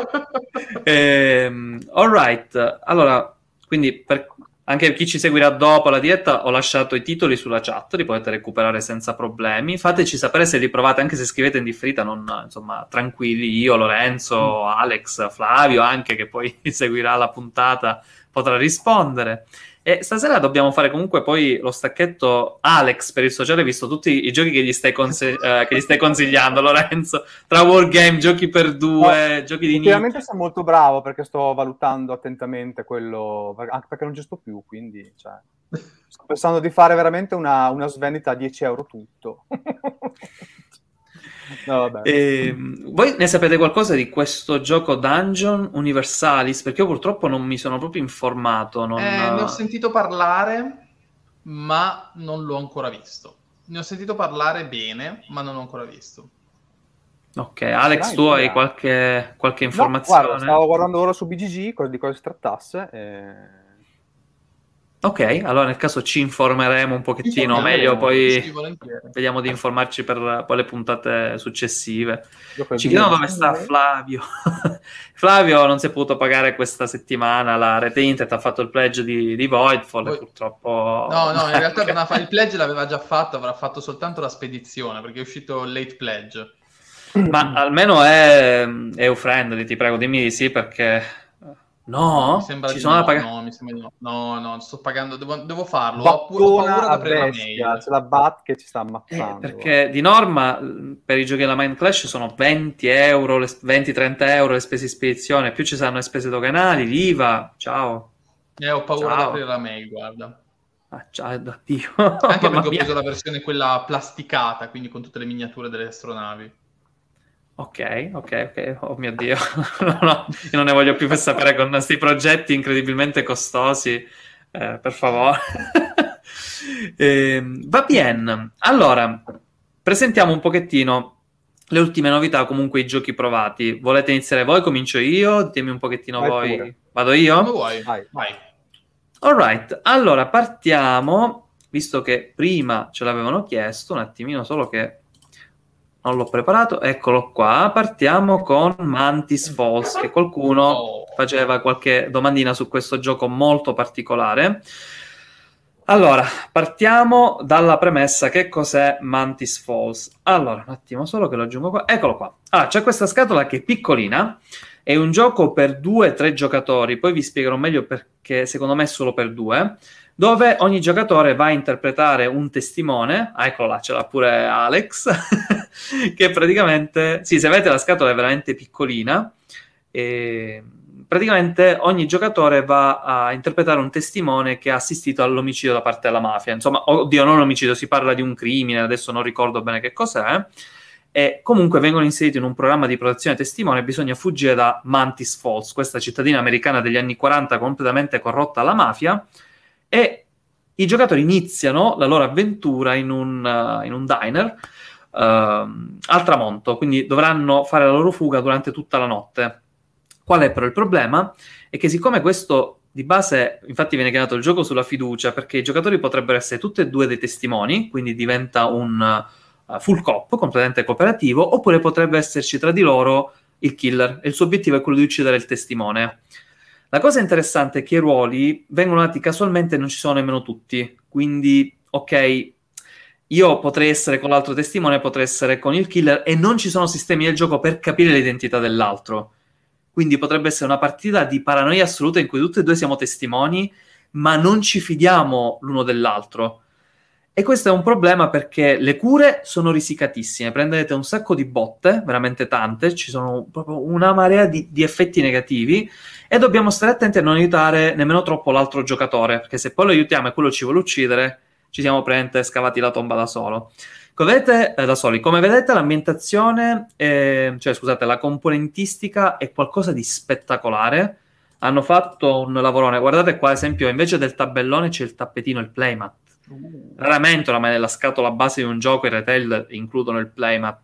Ehm, all right, allora, quindi per- anche chi ci seguirà dopo la diretta, ho lasciato i titoli sulla chat, li potete recuperare senza problemi. Fateci sapere se li provate, anche se scrivete in differita, non, insomma, tranquilli, io, Lorenzo, Alex, Flavio, anche che poi seguirà la puntata, potrà rispondere. E stasera dobbiamo fare comunque poi lo stacchetto Alex per il sociale, visto tutti i giochi che gli stai, conse- eh, che gli stai consigliando, Lorenzo, tra Wargame, giochi per due, no, giochi di Ultimamente sono molto bravo perché sto valutando attentamente quello, anche perché non ci sto più, quindi cioè, sto pensando di fare veramente una, una svendita a 10 euro tutto. No, e, ehm, voi ne sapete qualcosa di questo gioco Dungeon Universalis? Perché io purtroppo non mi sono proprio informato. Non... Eh, ne ho sentito parlare, ma non l'ho ancora visto. Ne ho sentito parlare bene, ma non l'ho ancora visto. Ok, Alex, tu hai qualche, qualche informazione? No, guarda, stavo guardando ora su BGG di cosa si trattasse. E Ok, allora nel caso ci informeremo un pochettino sì, meglio, poi vediamo di informarci per poi le puntate successive. Ci chiedono dove sta Flavio. Flavio non si è potuto pagare questa settimana la rete internet, ha fatto il pledge di, di Voidfall poi... purtroppo... No, no, in realtà fa... il pledge l'aveva già fatto, avrà fatto soltanto la spedizione perché è uscito late pledge. Ma almeno è, è friendly, ti prego, dimmi di sì perché No, mi sembra ci sono no, pag- no, mi sembra di no. No, no, sto pagando, devo, devo farlo. Ho, ho paura da aprire la mail. C'è la bat che ci sta ammazzando. Eh, perché di norma per i giochi della Mind Clash sono 20 euro, 20-30 euro le spese di spedizione, più ci saranno le spese doganali, l'IVA. Ciao. Eh, ho paura di aprire la mail, guarda. Ah, ciao, addio. Anche perché ho preso la versione quella plasticata, quindi con tutte le miniature delle astronavi. Ok, ok, ok. Oh mio Dio, no, no, io non ne voglio più per sapere con questi progetti incredibilmente costosi. Eh, per favore. eh, va bene. Allora, presentiamo un pochettino le ultime novità, comunque i giochi provati. Volete iniziare voi? Comincio io? Ditemi un pochettino vai voi. Pure. Vado io? Come vuoi, vai. vai. Alright, allora partiamo, visto che prima ce l'avevano chiesto, un attimino solo che non l'ho preparato, eccolo qua. Partiamo con Mantis Falls, che qualcuno oh. faceva qualche domandina su questo gioco molto particolare. Allora, partiamo dalla premessa che cos'è Mantis Falls. Allora, un attimo solo che lo aggiungo qua. Eccolo qua. Allora, c'è questa scatola che è piccolina, è un gioco per due o tre giocatori, poi vi spiegherò meglio perché secondo me è solo per due dove ogni giocatore va a interpretare un testimone, ah, eccolo là, ce l'ha pure Alex, che praticamente, sì, se vedete la scatola è veramente piccolina, e praticamente ogni giocatore va a interpretare un testimone che ha assistito all'omicidio da parte della mafia, insomma, oddio, non l'omicidio, si parla di un crimine, adesso non ricordo bene che cos'è, e comunque vengono inseriti in un programma di protezione testimone bisogna fuggire da Mantis Falls, questa cittadina americana degli anni 40 completamente corrotta alla mafia, e i giocatori iniziano la loro avventura in un, uh, in un diner uh, al tramonto, quindi dovranno fare la loro fuga durante tutta la notte. Qual è però il problema? È che siccome questo di base, infatti viene chiamato il gioco sulla fiducia, perché i giocatori potrebbero essere tutti e due dei testimoni, quindi diventa un uh, full cop completamente cooperativo, oppure potrebbe esserci tra di loro il killer e il suo obiettivo è quello di uccidere il testimone. La cosa interessante è che i ruoli vengono dati casualmente e non ci sono nemmeno tutti. Quindi, ok, io potrei essere con l'altro testimone, potrei essere con il killer e non ci sono sistemi del gioco per capire l'identità dell'altro. Quindi potrebbe essere una partita di paranoia assoluta in cui tutti e due siamo testimoni, ma non ci fidiamo l'uno dell'altro. E questo è un problema perché le cure sono risicatissime, prendete un sacco di botte, veramente tante, ci sono proprio una marea di, di effetti negativi e dobbiamo stare attenti a non aiutare nemmeno troppo l'altro giocatore, perché se poi lo aiutiamo e quello ci vuole uccidere, ci siamo praticamente scavati la tomba da solo. Come vedete, eh, da soli. Come vedete, l'ambientazione, è, cioè scusate, la componentistica è qualcosa di spettacolare. Hanno fatto un lavorone. Guardate qua, ad esempio, invece del tabellone c'è il tappetino, il playmat Raramente oramai nella scatola base di un gioco i retail includono il playmat,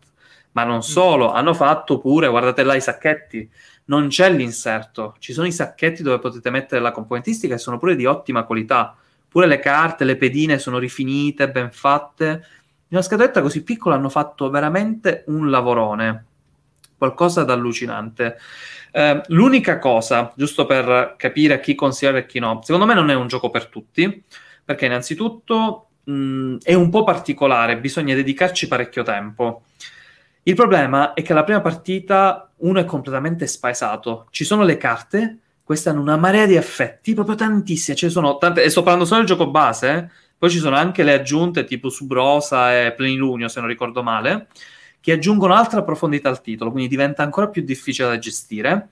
ma non solo, hanno fatto pure, guardate là i sacchetti, non c'è l'inserto, ci sono i sacchetti dove potete mettere la componentistica e sono pure di ottima qualità, pure le carte, le pedine sono rifinite, ben fatte. In una scatoletta così piccola hanno fatto veramente un lavorone. qualcosa d'allucinante. Eh, l'unica cosa, giusto per capire chi consigliare e chi no, secondo me non è un gioco per tutti, perché innanzitutto mh, è un po' particolare, bisogna dedicarci parecchio tempo. Il problema è che la prima partita uno è completamente spaesato, ci sono le carte, queste hanno una marea di effetti, proprio tantissime, ce ne sono tante, e sto parlando solo del gioco base, eh? poi ci sono anche le aggiunte tipo Subrosa e Plenilunio, se non ricordo male, che aggiungono altra profondità al titolo, quindi diventa ancora più difficile da gestire.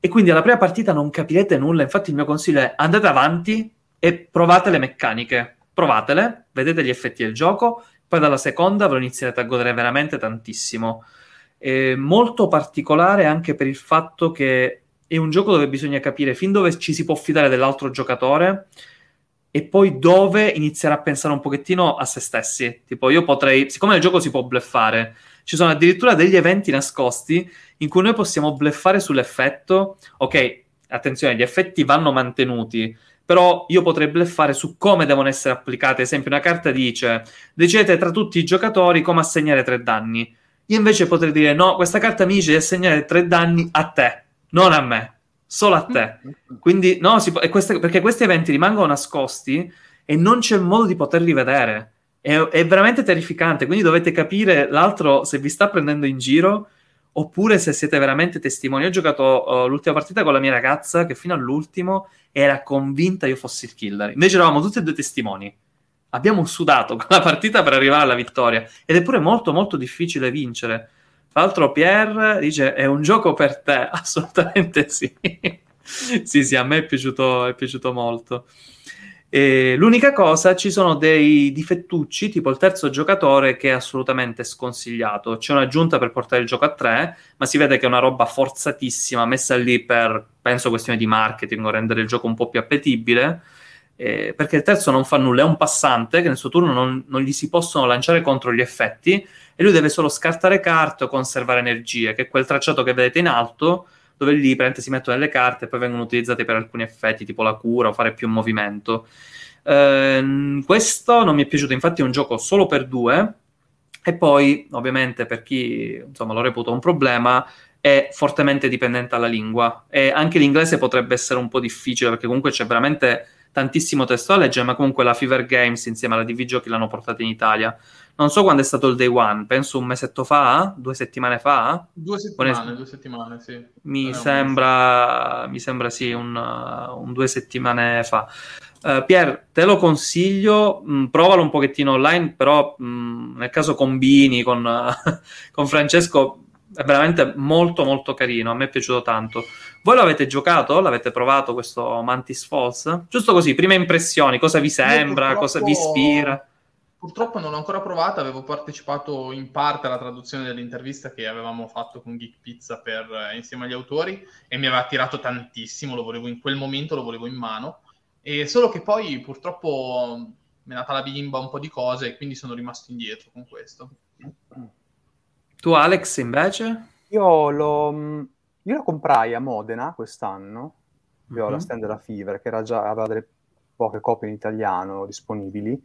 E quindi alla prima partita non capirete nulla, infatti il mio consiglio è andate avanti e provate le meccaniche, provatele, vedete gli effetti del gioco, poi dalla seconda ve lo inizierete a godere veramente tantissimo. È molto particolare anche per il fatto che è un gioco dove bisogna capire fin dove ci si può fidare dell'altro giocatore e poi dove iniziare a pensare un pochettino a se stessi. Tipo, io potrei, siccome nel gioco si può bluffare, ci sono addirittura degli eventi nascosti in cui noi possiamo bluffare sull'effetto. Ok, attenzione, gli effetti vanno mantenuti, però io potrei bluffare su come devono essere applicate. Ad esempio, una carta dice: decidete tra tutti i giocatori come assegnare tre danni. Io invece potrei dire: no, questa carta mi dice di assegnare tre danni a te, non a me, solo a te. Quindi, no, può, queste, perché questi eventi rimangono nascosti e non c'è modo di poterli vedere è, è, veramente terrificante. Quindi dovete capire l'altro se vi sta prendendo in giro oppure se siete veramente testimoni. Ho giocato uh, l'ultima partita con la mia ragazza che fino all'ultimo era convinta io fossi il killer. Invece eravamo tutti e due testimoni. Abbiamo sudato con la partita per arrivare alla vittoria ed è pure molto molto difficile vincere. Tra l'altro Pierre dice è un gioco per te, assolutamente sì. sì, sì, a me è piaciuto, è piaciuto molto. E l'unica cosa, ci sono dei difettucci, tipo il terzo giocatore, che è assolutamente sconsigliato. C'è un'aggiunta per portare il gioco a tre, ma si vede che è una roba forzatissima, messa lì per, penso, questione di marketing o rendere il gioco un po' più appetibile. Eh, perché il terzo non fa nulla, è un passante che nel suo turno non, non, gli si possono lanciare contro gli effetti e lui deve solo scartare carte o conservare energie, che è quel tracciato che vedete in alto, dove lì si mettono delle carte e poi vengono utilizzate per alcuni effetti, tipo la cura o fare più movimento. Eh, questo non mi è piaciuto, infatti è un gioco solo per due. E poi, ovviamente, per chi insomma, lo reputa un problema, è fortemente dipendente dalla lingua. E anche l'inglese potrebbe essere un po' difficile perché comunque c'è veramente tantissimo testo da leggere, ma comunque la Fever Games insieme alla DV Giochi l'hanno portata in Italia. Non so quando è stato il day one, penso un mesetto fa, due settimane fa. Due settimane, es- due settimane, sì. Mi, sembra, mi sembra, sì, un, un due settimane fa. Uh, Pier, te lo consiglio, mh, mm, provalo un pochettino online, però mh, mm, nel caso combini con, con Francesco è veramente molto molto carino, a me è piaciuto tanto. Voi l'avete giocato? L'avete provato questo Mantis Falls? Giusto così, prime impressioni, cosa vi sembra, cosa vi ispira? Purtroppo non l'ho ancora provata, avevo partecipato in parte alla traduzione dell'intervista che avevamo fatto con Geek Pizza per, eh, insieme agli autori e mi aveva attirato tantissimo, lo volevo in quel momento, lo volevo in mano, e solo che poi purtroppo mi è nata la bimba un po' di cose e quindi sono rimasto indietro con questo. Tu Alex invece? Io lo, io lo comprai a Modena quest'anno, io ho la stand della Fever che era già, aveva delle poche copie in italiano disponibili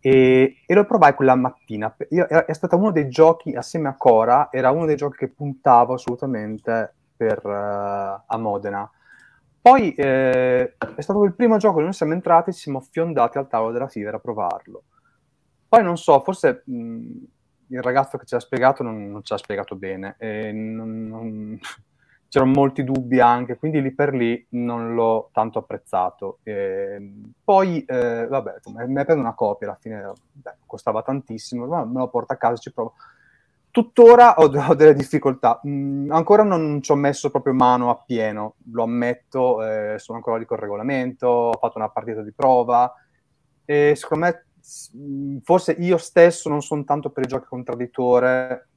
e, e, lo provai quella mattina. Io, è, è stato uno dei giochi, assieme a Cora, era uno dei giochi che puntavo assolutamente per, uh, a Modena. Poi eh, è stato il primo gioco che noi siamo entrati, ci siamo fiondati al tavolo della Fiver a provarlo. Poi non so, forse mh, il ragazzo che ci ha spiegato non, non ci ha spiegato bene. E non, non c'erano molti dubbi anche, quindi lì per lì non l'ho tanto apprezzato. E poi, eh, vabbè, ne prendo una copia, alla fine beh, costava tantissimo, ma me lo porto a casa e ci provo. Tuttora ho, ho delle difficoltà, mm, ancora non ci ho messo proprio mano a pieno, lo ammetto, eh, sono ancora lì col regolamento, ho fatto una partita di prova e secondo me forse io stesso non sono tanto per i giochi contradditore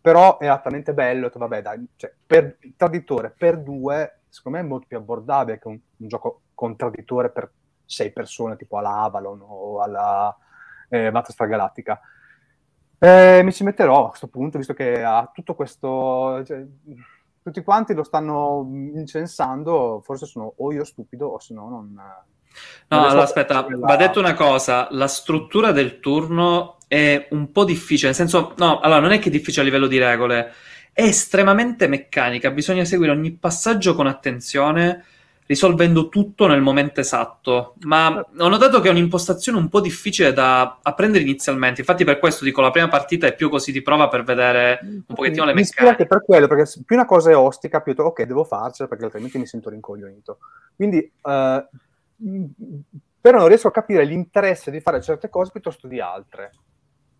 però era talmente bello che vabbè dai, cioè, per traditore per due secondo me è molto più abbordabile che un, un gioco contradditore per sei persone tipo alla Avalon o alla eh, Battlestar Galactica. Eh, mi ci metterò a questo punto visto che ha tutto questo cioè, tutti quanti lo stanno incensando forse sono o io stupido o se no non No, allora, aspetta, va detto una cosa, la struttura del turno è un po' difficile, nel senso, no, allora non è che è difficile a livello di regole, è estremamente meccanica, bisogna seguire ogni passaggio con attenzione, risolvendo tutto nel momento esatto. Ma ho notato che è un'impostazione un po' difficile da apprendere inizialmente. Infatti, per questo dico la prima partita è più così di prova per vedere un pochettino le meccaniche. Mi per quello, perché più una cosa è ostica, più ok, devo farcela perché altrimenti mi sento rincoglionito. Quindi, uh, però non riesco a capire l'interesse di fare certe cose piuttosto di altre.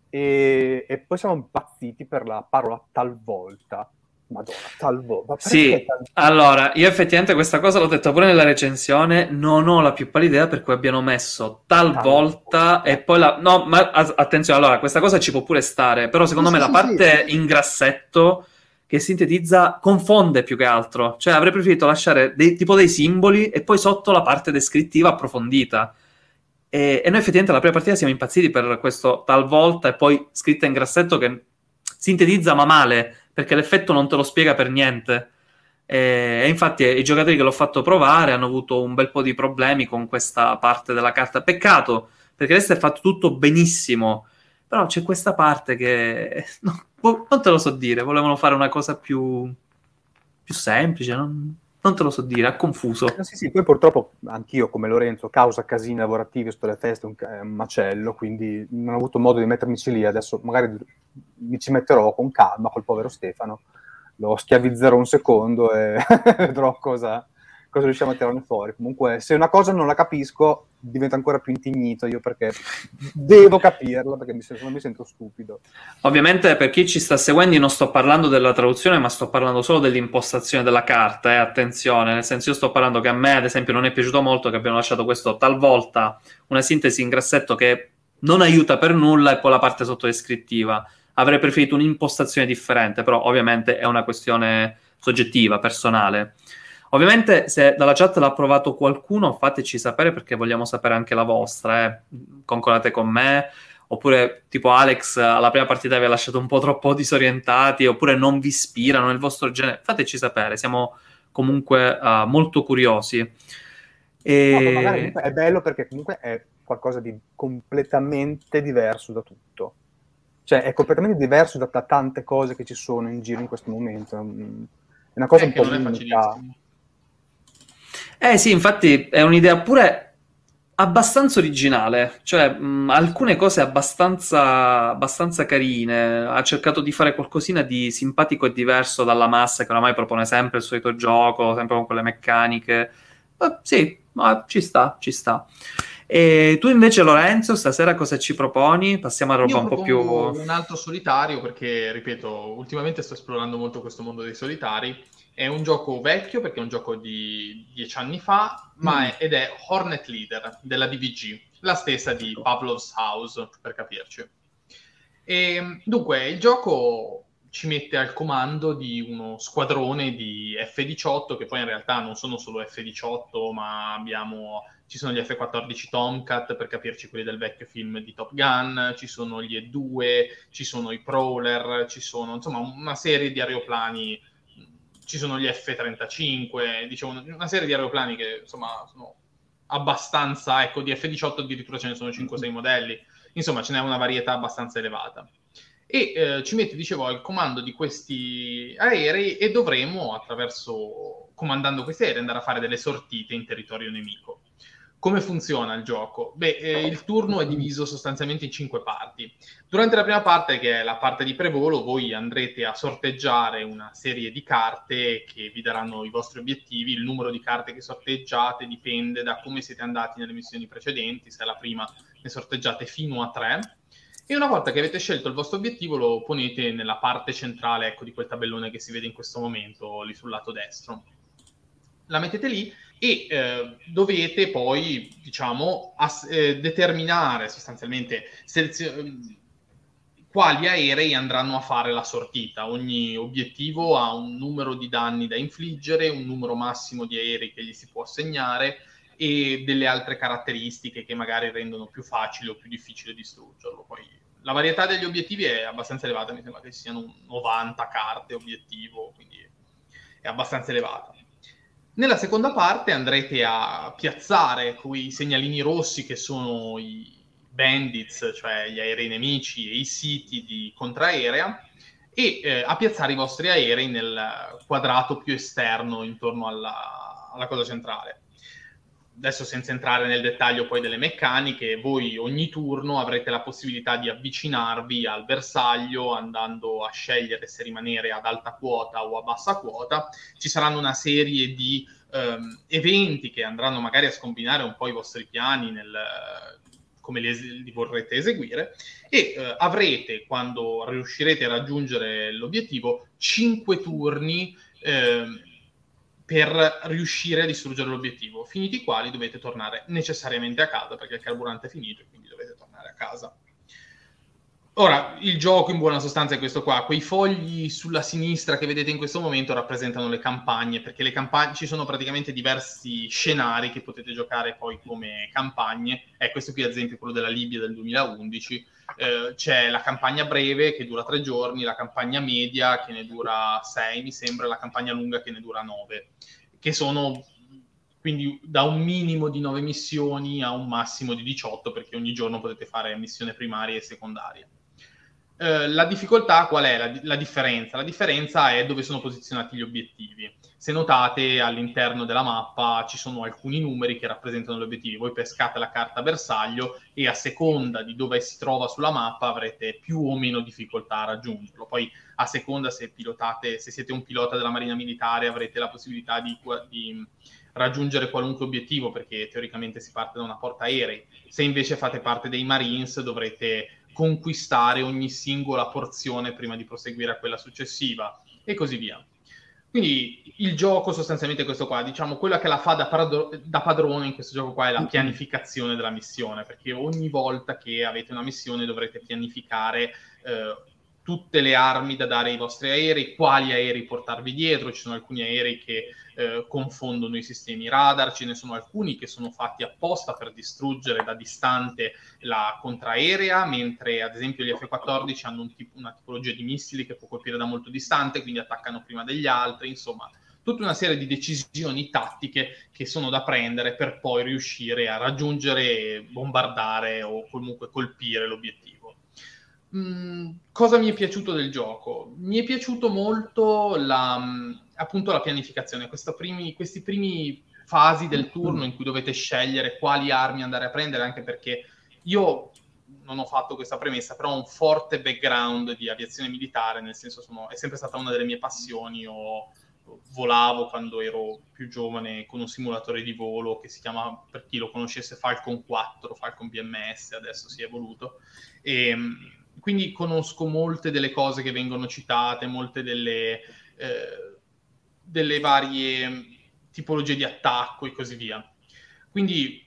E, e, poi siamo impazziti per la parola talvolta. Madonna, talvolta. Sì, talvolta? allora, io effettivamente questa cosa l'ho detto pure nella recensione, non ho la più pallida idea per cui abbiano messo talvolta, talvolta. e poi la... No, ma attenzione, allora, questa cosa ci può pure stare, però secondo sì, me sì, la parte sì, in grassetto che sintetizza confonde più che altro. Cioè, avrei preferito lasciare dei, tipo dei simboli e poi sotto la parte descrittiva approfondita e, e, noi effettivamente alla prima partita siamo impazziti per questo talvolta e poi scritta in grassetto che sintetizza ma male, perché l'effetto non te lo spiega per niente. E, e infatti i giocatori che l'ho fatto provare hanno avuto un bel po' di problemi con questa parte della carta. Peccato, perché adesso è fatto tutto benissimo, però c'è questa parte che no, non te lo so dire, volevano fare una cosa più, più semplice, non non te lo so dire, è confuso. Eh, sì, sì, poi purtroppo anch'io come Lorenzo, causa casini lavorativi sotto le feste, un, è un macello, quindi non ho avuto modo di mettermici lì, adesso magari mi ci metterò con calma col povero Stefano, lo schiavizzerò un secondo e vedrò cosa, cosa riusciamo a tirarne fuori. Comunque, se una cosa non la capisco, divento ancora più intignito io perché devo capirla, perché mi, sento, mi sento stupido. Ovviamente, per chi ci sta seguendo, io non sto parlando della traduzione, ma sto parlando solo dell'impostazione della carta. Eh, attenzione, nel senso, io sto parlando che a me, ad esempio, non è piaciuto molto che abbiano lasciato questo talvolta una sintesi in grassetto che non aiuta per nulla e poi la parte sottodescrittiva. Avrei preferito un'impostazione differente, però ovviamente è una questione soggettiva, personale. Ovviamente, se dalla chat l'ha provato qualcuno, fateci sapere perché vogliamo sapere anche la vostra. Eh. Concordate con me? Oppure, tipo Alex, alla prima partita vi ha lasciato un po' troppo disorientati, oppure non vi ispirano nel vostro genere. Fateci sapere, siamo comunque uh, molto curiosi. E... No, è bello perché comunque è qualcosa di completamente diverso da tutto. Cioè, è completamente diverso da, da tante cose che ci sono in giro in questo momento. È una cosa è un po' unica. Eh sì, infatti è un'idea pure abbastanza originale, cioè mh, alcune cose abbastanza, abbastanza carine, ha cercato di fare qualcosina di simpatico e diverso dalla massa che oramai propone sempre il solito gioco, sempre con quelle meccaniche. Eh, sì, ma ci sta, ci sta. E tu invece Lorenzo, stasera cosa ci proponi? Passiamo a roba un po' più... Un altro solitario perché, ripeto, ultimamente sto esplorando molto questo mondo dei solitari è un gioco vecchio perché è un gioco di dieci anni fa, ma mm. è, ed è Hornet Leader della DVG, la stessa di Pavlov's House, per capirci. E, dunque, il gioco ci mette al comando di uno squadrone di F-18, che poi in realtà non sono solo F-18, ma abbiamo, ci sono gli F-14 Tomcat, per capirci quelli del vecchio film di Top Gun, ci sono gli E-2, ci sono i Prowler, ci sono insomma una serie di aeroplani ci sono gli F-35, diciamo, una serie di aeroplani che insomma sono abbastanza, ecco, di F-18 addirittura ce ne sono 5-6 mm-hmm. modelli, insomma ce n'è una varietà abbastanza elevata. E eh, ci mette, dicevo, al comando di questi aerei e dovremo, attraverso, comandando questi aerei, andare a fare delle sortite in territorio nemico. Come funziona il gioco? Beh, eh, il turno è diviso sostanzialmente in cinque parti. Durante la prima parte, che è la parte di prevolo, voi andrete a sorteggiare una serie di carte che vi daranno i vostri obiettivi. Il numero di carte che sorteggiate dipende da come siete andati nelle missioni precedenti. Se la prima, ne sorteggiate fino a tre. E una volta che avete scelto il vostro obiettivo, lo ponete nella parte centrale ecco, di quel tabellone che si vede in questo momento, lì sul lato destro. La mettete lì e eh, dovete poi, diciamo, ass- eh, determinare sostanzialmente selezio- quali aerei andranno a fare la sortita. Ogni obiettivo ha un numero di danni da infliggere, un numero massimo di aerei che gli si può assegnare e delle altre caratteristiche che magari rendono più facile o più difficile distruggerlo. Poi la varietà degli obiettivi è abbastanza elevata, mi sembra che siano 90 carte obiettivo, quindi è abbastanza elevata. Nella seconda parte andrete a piazzare quei segnalini rossi che sono i bandits, cioè gli aerei nemici e i siti di contraerea, e eh, a piazzare i vostri aerei nel quadrato più esterno intorno alla, alla cosa centrale adesso senza entrare nel dettaglio poi delle meccaniche, voi ogni turno avrete la possibilità di avvicinarvi al bersaglio andando a scegliere se rimanere ad alta quota o a bassa quota. Ci saranno una serie di ehm, eventi che andranno magari a scombinare un po' i vostri piani nel, come li, li, vorrete eseguire e eh, avrete, quando riuscirete a raggiungere l'obiettivo, 5 turni eh, per riuscire a distruggere l'obiettivo, finiti i quali dovete tornare necessariamente a casa perché il carburante è finito e quindi dovete tornare a casa. Ora, il gioco in buona sostanza è questo qua. Quei fogli sulla sinistra che vedete in questo momento rappresentano le campagne, perché le campagne ci sono praticamente diversi scenari che potete giocare poi come campagne. Eh, questo qui ad esempio quello della Libia del 2011. Eh, c'è la campagna breve che dura tre giorni, la campagna media che ne dura sei, mi sembra, la campagna lunga che ne dura nove, che sono quindi da un minimo di nove missioni a un massimo di 18, perché ogni giorno potete fare missione primaria e secondaria. Eh, la difficoltà qual è? La, la, differenza? La differenza è dove sono posizionati gli obiettivi. Se notate all'interno della mappa ci sono alcuni numeri che rappresentano gli obiettivi. Voi pescate la carta bersaglio e a seconda di dove si trova sulla mappa avrete più o meno difficoltà a raggiungerlo. Poi a seconda se pilotate, se siete un pilota della Marina Militare avrete la possibilità di, di raggiungere qualunque obiettivo perché teoricamente si parte da una porta aerei. Se invece fate parte dei Marines dovrete conquistare ogni singola porzione prima di proseguire a quella successiva e così via. Quindi il gioco sostanzialmente è questo qua, diciamo, quello che la fa da, padro- da, padrone in questo gioco qua è la pianificazione della missione, perché ogni volta che avete una missione dovrete pianificare eh, tutte le armi da dare ai vostri aerei, quali aerei portarvi dietro, ci sono alcuni aerei che eh, confondono i sistemi radar, ce ne sono alcuni che sono fatti apposta per distruggere da distante la contraerea, mentre ad esempio gli F-14 hanno un tipo, una tipologia di missili che può colpire da molto distante, quindi attaccano prima degli altri, insomma tutta una serie di decisioni tattiche che sono da prendere per poi riuscire a raggiungere, bombardare o comunque colpire l'obiettivo. Mm, cosa mi è piaciuto del gioco? Mi è piaciuto molto la, mm, appunto la pianificazione, primi, questi primi fasi del turno in cui dovete scegliere quali armi andare a prendere, anche perché io non ho fatto questa premessa, però ho un forte background di aviazione militare, nel senso sono, è sempre stata una delle mie passioni, ho, volavo quando ero più giovane con un simulatore di volo che si chiama, per chi lo conoscesse, Falcon 4, Falcon BMS, adesso si è evoluto. E, quindi conosco molte delle cose che vengono citate, molte delle, eh, delle varie tipologie di attacco e così via. Quindi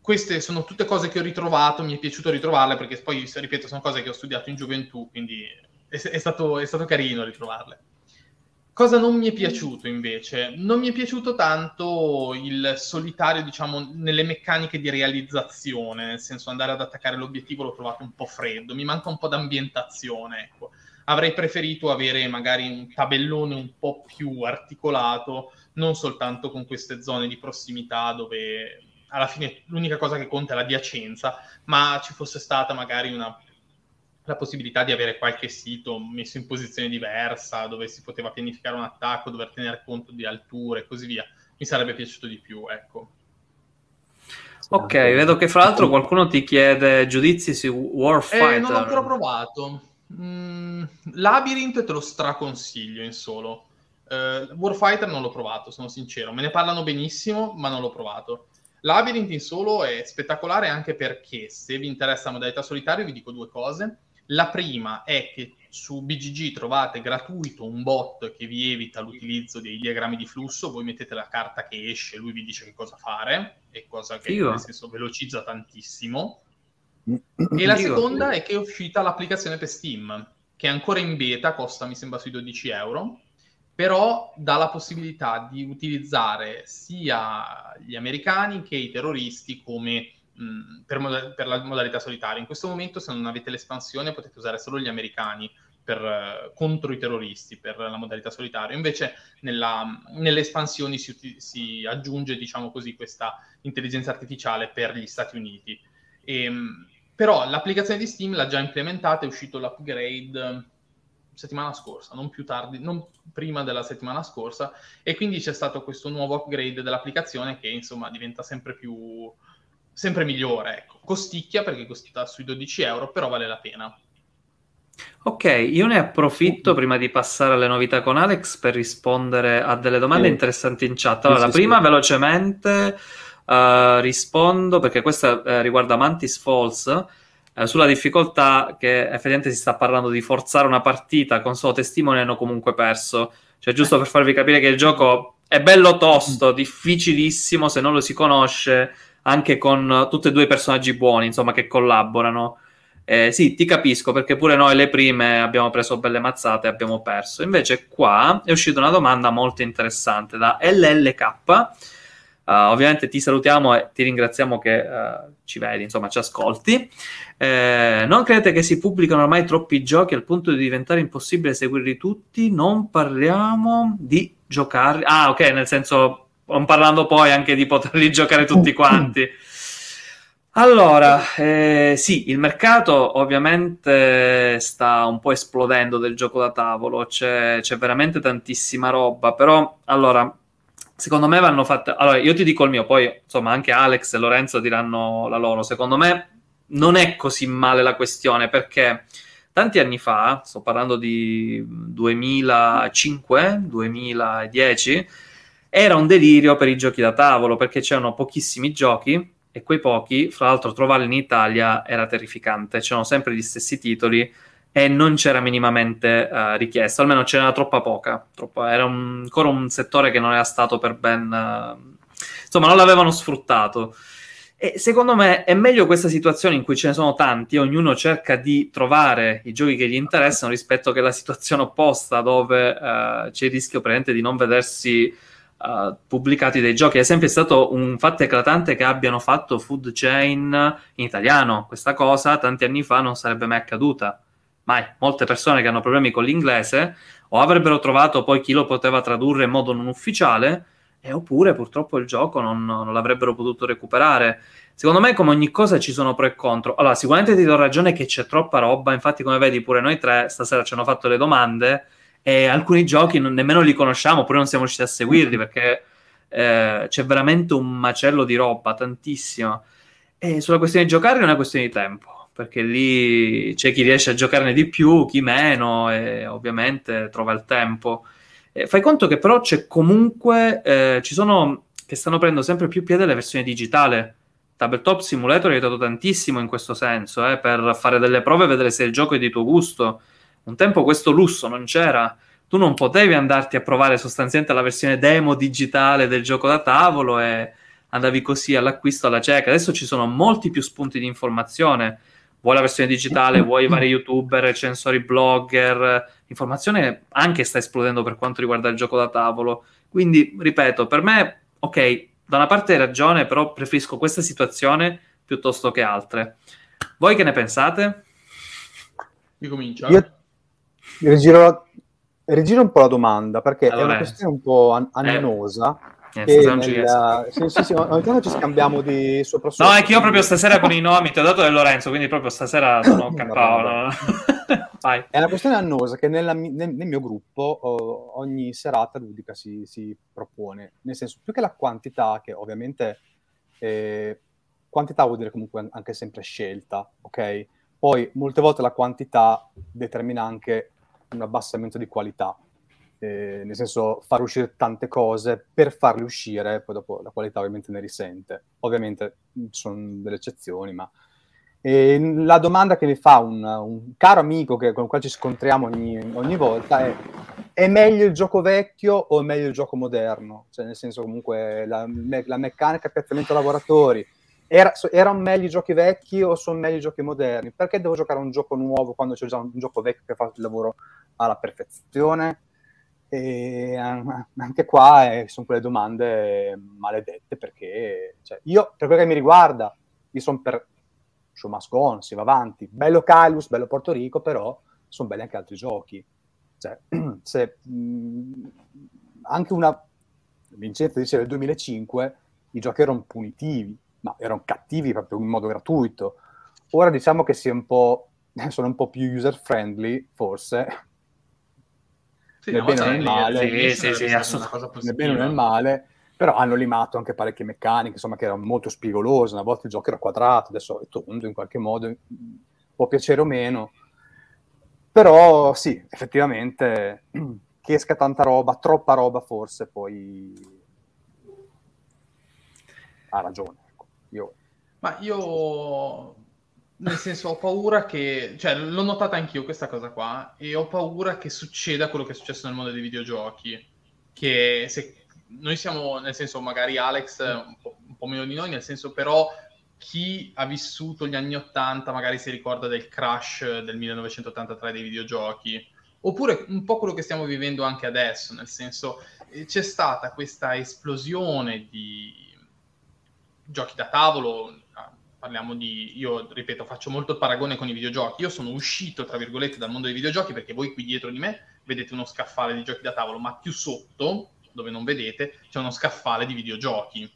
queste sono tutte cose che ho ritrovato, mi è piaciuto ritrovarle perché poi, ripeto, sono cose che ho studiato in gioventù, quindi è, è, stato, è stato carino ritrovarle. Cosa non mi è piaciuto invece? Non mi è piaciuto tanto il solitario, diciamo, nelle meccaniche di realizzazione, nel senso andare ad attaccare l'obiettivo l'ho trovato un po' freddo, mi manca un po' d'ambientazione, ecco. Avrei preferito avere magari un tabellone un po' più articolato, non soltanto con queste zone di prossimità dove alla fine l'unica cosa che conta è l'adiacenza, ma ci fosse stata magari una la possibilità di avere qualche sito messo in posizione diversa, dove si poteva pianificare un attacco, dover tenere conto di alture e così via, mi sarebbe piaciuto di più, ecco. Ok, vedo che fra l'altro qualcuno ti chiede giudizi su Warfighter. Eh, non l'ho ancora provato. Mm, Labyrinth te lo straconsiglio in solo. Uh, Warfighter non l'ho provato, sono sincero. Me ne parlano benissimo, ma non l'ho provato. Labyrinth in solo è spettacolare anche perché se vi interessa la modalità solitario vi dico due cose. La prima è che su BGG trovate gratuito un bot che vi evita l'utilizzo dei diagrammi di flusso, voi mettete la carta che esce, lui vi dice che cosa fare, e cosa che Figo. nel senso velocizza tantissimo. E la Figo. seconda è che è uscita l'applicazione per Steam, che è ancora in beta, costa mi sembra sui 12 euro, però dà la possibilità di utilizzare sia gli americani che i terroristi come per, moda- per, la modalità solitaria. In questo momento, se non avete l'espansione, potete usare solo gli americani per, uh, contro i terroristi per la modalità solitaria. Invece, nella, nelle espansioni si, si, aggiunge, diciamo così, questa intelligenza artificiale per gli Stati Uniti. E, ehm, però l'applicazione di Steam l'ha già implementata, è uscito l'upgrade settimana scorsa, non più tardi, non prima della settimana scorsa, e quindi c'è stato questo nuovo upgrade dell'applicazione che insomma diventa sempre più sempre migliore, ecco. Costicchia perché costa sui 12 euro, però vale la pena. Ok, io ne approfitto prima di passare alle novità con Alex per rispondere a delle domande sì. interessanti in chat. Allora, sì, la prima sì. velocemente uh, rispondo perché questa uh, riguarda Mantis Falls. Uh, sulla difficoltà che effettivamente si sta parlando di forzare una partita con solo testimoni hanno comunque perso. Cioè, giusto per farvi capire che il gioco è bello tosto, difficilissimo se non lo si conosce, anche con tutti e due i personaggi buoni, insomma, che collaborano. Eh, sì, ti capisco perché pure noi le prime abbiamo preso belle mazzate e abbiamo perso. Invece qua è uscita una domanda molto interessante da LLK. Uh, ovviamente ti salutiamo e ti ringraziamo che uh, ci vedi, insomma, ci ascolti. Eh, non credete che si pubblicano ormai troppi giochi al punto di diventare impossibile seguirli tutti? Non parliamo di giocare. Ah, ok, nel senso, parlando poi anche di poterli giocare tutti quanti. Allora, eh, sì, il mercato ovviamente sta un po' esplodendo del gioco da tavolo, c'è, c'è veramente tantissima roba, però allora, secondo me vanno fatte... Allora, io ti dico il mio, poi insomma anche Alex e Lorenzo diranno la loro. Secondo me non è così male la questione perché tanti anni fa, sto parlando di 2005, 2010, era un delirio per i giochi da tavolo perché c'erano pochissimi giochi e quei pochi, fra l'altro, trovarli in Italia era terrificante. C'erano sempre gli stessi titoli e non c'era minimamente uh, richiesto, almeno c'era troppa poca. Troppa, era un, ancora un settore che non era stato per ben. Uh, insomma, non l'avevano sfruttato. E secondo me è meglio questa situazione in cui ce ne sono tanti e ognuno cerca di trovare i giochi che gli interessano rispetto che la situazione opposta dove uh, c'è il rischio presente di non vedersi uh, pubblicati dei giochi. Ad esempio, è stato un fatto eclatante che abbiano fatto Food Chain in italiano. Questa cosa tanti anni fa non sarebbe mai accaduta. Mai. Molte persone che hanno problemi con l'inglese o avrebbero trovato poi chi lo poteva tradurre in modo non ufficiale, e oppure purtroppo il gioco non, non l'avrebbero potuto recuperare. Secondo me, come ogni cosa, ci sono pro e contro. Allora, sicuramente ti do ragione che c'è troppa roba. Infatti, come vedi, pure noi tre stasera ci hanno fatto le domande e alcuni giochi non, nemmeno li conosciamo, oppure non siamo riusciti a seguirli perché eh, c'è veramente un macello di roba, tantissimo. E sulla questione di giocare è una questione di tempo, perché lì c'è chi riesce a giocarne di più, chi meno, e ovviamente trova il tempo. E fai conto che però c'è comunque, eh, ci sono che stanno prendendo sempre più piede le versioni digitale. Tabletop Simulator ha aiutato tantissimo in questo senso, eh, per fare delle prove e vedere se il gioco è di tuo gusto un tempo questo lusso non c'era. Tu non potevi andarti a provare sostanzialmente la versione demo digitale del gioco da tavolo e andavi così all'acquisto alla cieca. Adesso ci sono molti più spunti di informazione. Vuoi la versione digitale, vuoi vari youtuber, recensori, blogger. L'informazione anche sta esplodendo per quanto riguarda il gioco da tavolo. Quindi, ripeto, per me, ok, da una parte hai ragione, però preferisco questa situazione piuttosto che altre. Voi che ne pensate? Io comincio. Io rigiro, rigiro un po' la domanda perché allora, è una questione un po' an- eh, annosa. Eh, nel... sì, sì, sì, ogni tanto ci scambiamo di sopra No, è che io proprio stasera con i nomi ti ho dato del Lorenzo, quindi proprio stasera sono campato. è una questione annosa che nella, nel, nel, mio gruppo oh, ogni serata ludica si, si, propone, nel senso più che la quantità, che ovviamente eh, quantità vuol dire comunque anche sempre scelta, ok? Poi molte volte la quantità determina anche un abbassamento di qualità, eh, nel senso far uscire tante cose per farle uscire, poi dopo la qualità ovviamente ne risente. Ovviamente sono delle eccezioni, ma... E la domanda che mi fa un, un caro amico che, con il quale ci scontriamo ogni, ogni, volta è è meglio il gioco vecchio o è meglio il gioco moderno? Cioè nel senso comunque la, la meccanica, piazzamento lavoratori, era, erano meglio i giochi vecchi o sono meglio i giochi moderni? Perché devo giocare un gioco nuovo quando c'è già un, gioco vecchio che fa il lavoro alla perfezione? E anche qua eh, sono quelle domande maledette perché cioè, io, per quello che mi riguarda, io sono per show must go on, si va avanti. Bello Calus, bello Porto Rico, però sono belli anche altri giochi. Cioè, se, mh, anche una Vincenzo dice nel 2005 i giochi erano punitivi ma erano cattivi proprio in modo gratuito. Ora diciamo che sia un po', sono un po' più user friendly, forse, Sì, nel bene o volta nel male, Sì, sì, nel bene o nel male, però hanno limato anche parecchie meccaniche, insomma, che erano molto spigolose. Una volta il gioco era quadrato, adesso è tondo in qualche modo, può piacere o meno. Però sì, effettivamente, che esca tanta roba, troppa roba forse, poi ha ragione. Ma io, nel senso, ho paura che, cioè, l'ho notata anch'io questa cosa qua, e ho paura che succeda quello che è successo nel mondo dei videogiochi. Che se noi siamo, nel senso, magari Alex un po', un po' meno di noi, nel senso, però chi ha vissuto gli anni 80 magari si ricorda del crash del 1983 dei videogiochi, oppure un po' quello che stiamo vivendo anche adesso, nel senso, eh, c'è stata questa esplosione di giochi da tavolo, parliamo di, io ripeto, faccio molto il paragone con i videogiochi, io sono uscito, tra virgolette, dal mondo dei videogiochi perché voi qui dietro di me vedete uno scaffale di giochi da tavolo, ma più sotto, dove non vedete, c'è uno scaffale di videogiochi.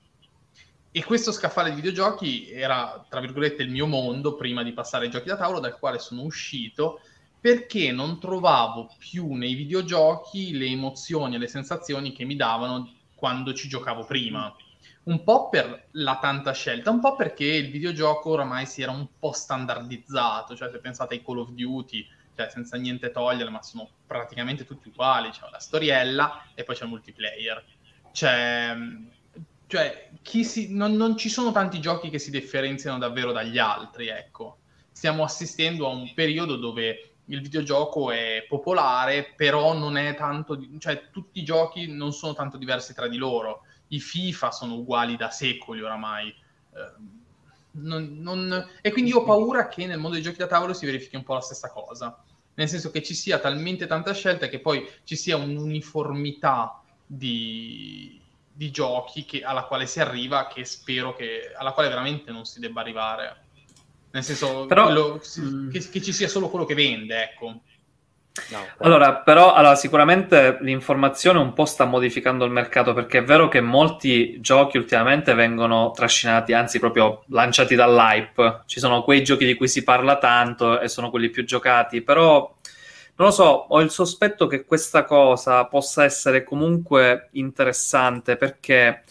E questo scaffale di videogiochi era, tra virgolette, il mio mondo prima di passare ai giochi da tavolo, dal quale sono uscito perché non trovavo più nei videogiochi le emozioni e le sensazioni che mi davano quando ci giocavo prima. Un po' per la tanta scelta, un po' perché il videogioco oramai si era un po' standardizzato, cioè se pensate ai Call of Duty, cioè senza niente togliere, ma sono praticamente tutti uguali, c'è la storiella e poi c'è il multiplayer. C'è, cioè, chi si, non, non ci sono tanti giochi che si differenziano davvero dagli altri, ecco. Stiamo assistendo a un periodo dove il videogioco è popolare, però non è tanto, cioè tutti i giochi non sono tanto diversi tra di loro. I FIFA sono uguali da secoli oramai. Eh, non- non- E quindi io ho paura che nel mondo dei giochi da tavolo si verifichi un po' la stessa cosa. Nel senso che ci sia talmente tanta scelta che poi ci sia un'uniformità di, di giochi che- alla quale si arriva, che spero che, alla quale veramente non si debba arrivare. Nel senso Però- quello- Mm. che, che ci sia solo quello che vende, ecco. No, Allora, però, allora, sicuramente l'informazione un po' sta modificando il mercato perché è vero che molti giochi ultimamente vengono trascinati, anzi proprio lanciati dall'hype. Ci sono quei giochi di cui si parla tanto e sono quelli più giocati, però non lo so, ho il sospetto che questa cosa possa essere comunque interessante perché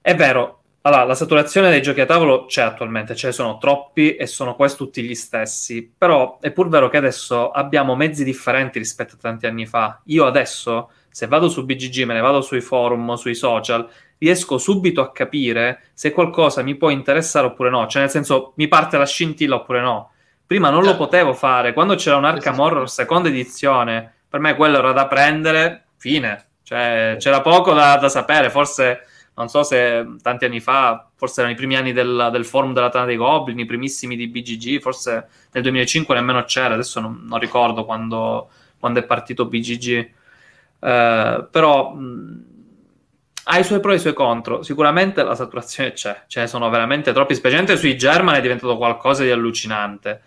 è vero, allora, la saturazione dei giochi a tavolo c'è attualmente, ce ne sono troppi e sono quasi tutti gli stessi, però è pur vero che adesso abbiamo mezzi differenti rispetto a tanti anni fa. Io adesso, se vado su BGG, me ne vado sui forum, sui social, riesco subito a capire se qualcosa mi può interessare oppure no, cioè nel senso mi parte la scintilla oppure no. Prima non lo Certo. potevo fare, quando c'era un Arkham sì. Horror seconda edizione, per me quello era da prendere, fine. Cioè, c'era poco da, da sapere, forse non so se tanti anni fa, forse erano i primi anni del, del forum della Tana dei Goblin, i primissimi di BGG, forse nel 2005 nemmeno c'era, adesso non, non ricordo quando, quando è partito BGG. Eh, però mh, ha i suoi pro e i suoi contro. Sicuramente la saturazione c'è, ce ne sono veramente troppi, specialmente sui German è diventato qualcosa di allucinante.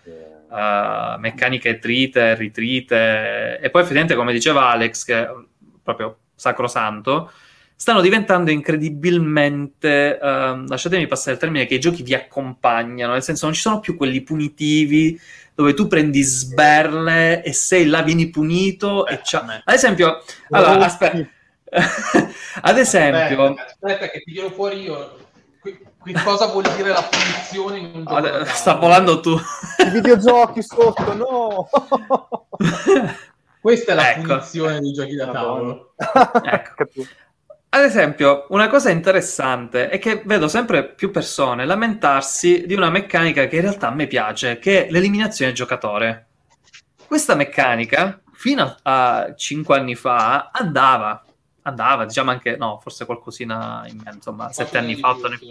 Uh, meccaniche trite, ritrite, e poi effettivamente, come diceva Alex, che proprio sacrosanto, stanno diventando incredibilmente, ehm, lasciatemi passare il termine, che i giochi vi accompagnano, nel senso non ci sono più quelli punitivi dove tu prendi sberle e sei là, vieni punito. e me. Ad esempio, allora, aspetta. Ad esempio, Aspetta, aspetta che ti tiro fuori io. Qui- qui cosa vuol dire la punizione in un gioco sta volando tu. I videogiochi sotto, no! Questa è la Ecco. punizione dei giochi da tavolo. Ecco. Capito. Ad esempio, una cosa interessante è che vedo sempre più persone lamentarsi di una meccanica che in realtà a me piace, che è l'eliminazione del giocatore. Questa meccanica, fino a 5 anni fa, andava. Andava, diciamo anche, no, forse qualcosina in meno, insomma, 7 anni fa, 8 anni fa.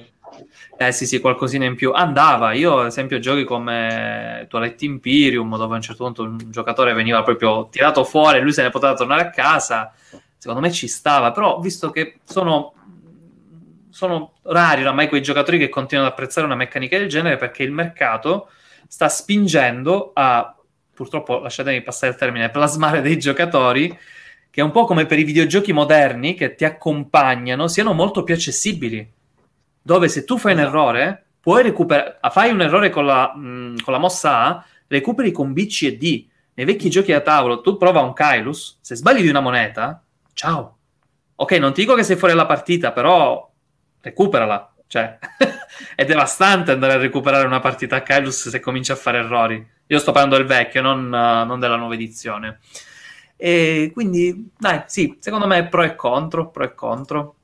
Eh sì, sì, qualcosina in più. Andava. Io, ad esempio, giochi come Toilette Imperium, dove a un certo punto un giocatore veniva proprio tirato fuori e lui se ne poteva tornare a casa. Secondo me ci stava, però visto che sono, sono rari oramai quei giocatori che continuano ad apprezzare una meccanica del genere perché il mercato sta spingendo a, purtroppo lasciatemi passare il termine, plasmare dei giocatori che è un po' come per i videogiochi moderni che ti accompagnano, siano molto più accessibili dove se tu fai un errore, puoi recuperare, fai un errore con la, mh, con la mossa A, recuperi con B, C e D. nei vecchi giochi da tavolo, tu prova un Kailus, se sbagli di una moneta, ciao. Ok, non ti dico che sei fuori dalla partita, però recuperala. Cioè, è devastante andare a recuperare una partita a Kailus se cominci a fare errori. Io sto parlando del vecchio, non, uh, non della nuova edizione. E quindi, dai, sì, secondo me pro e contro, pro e contro.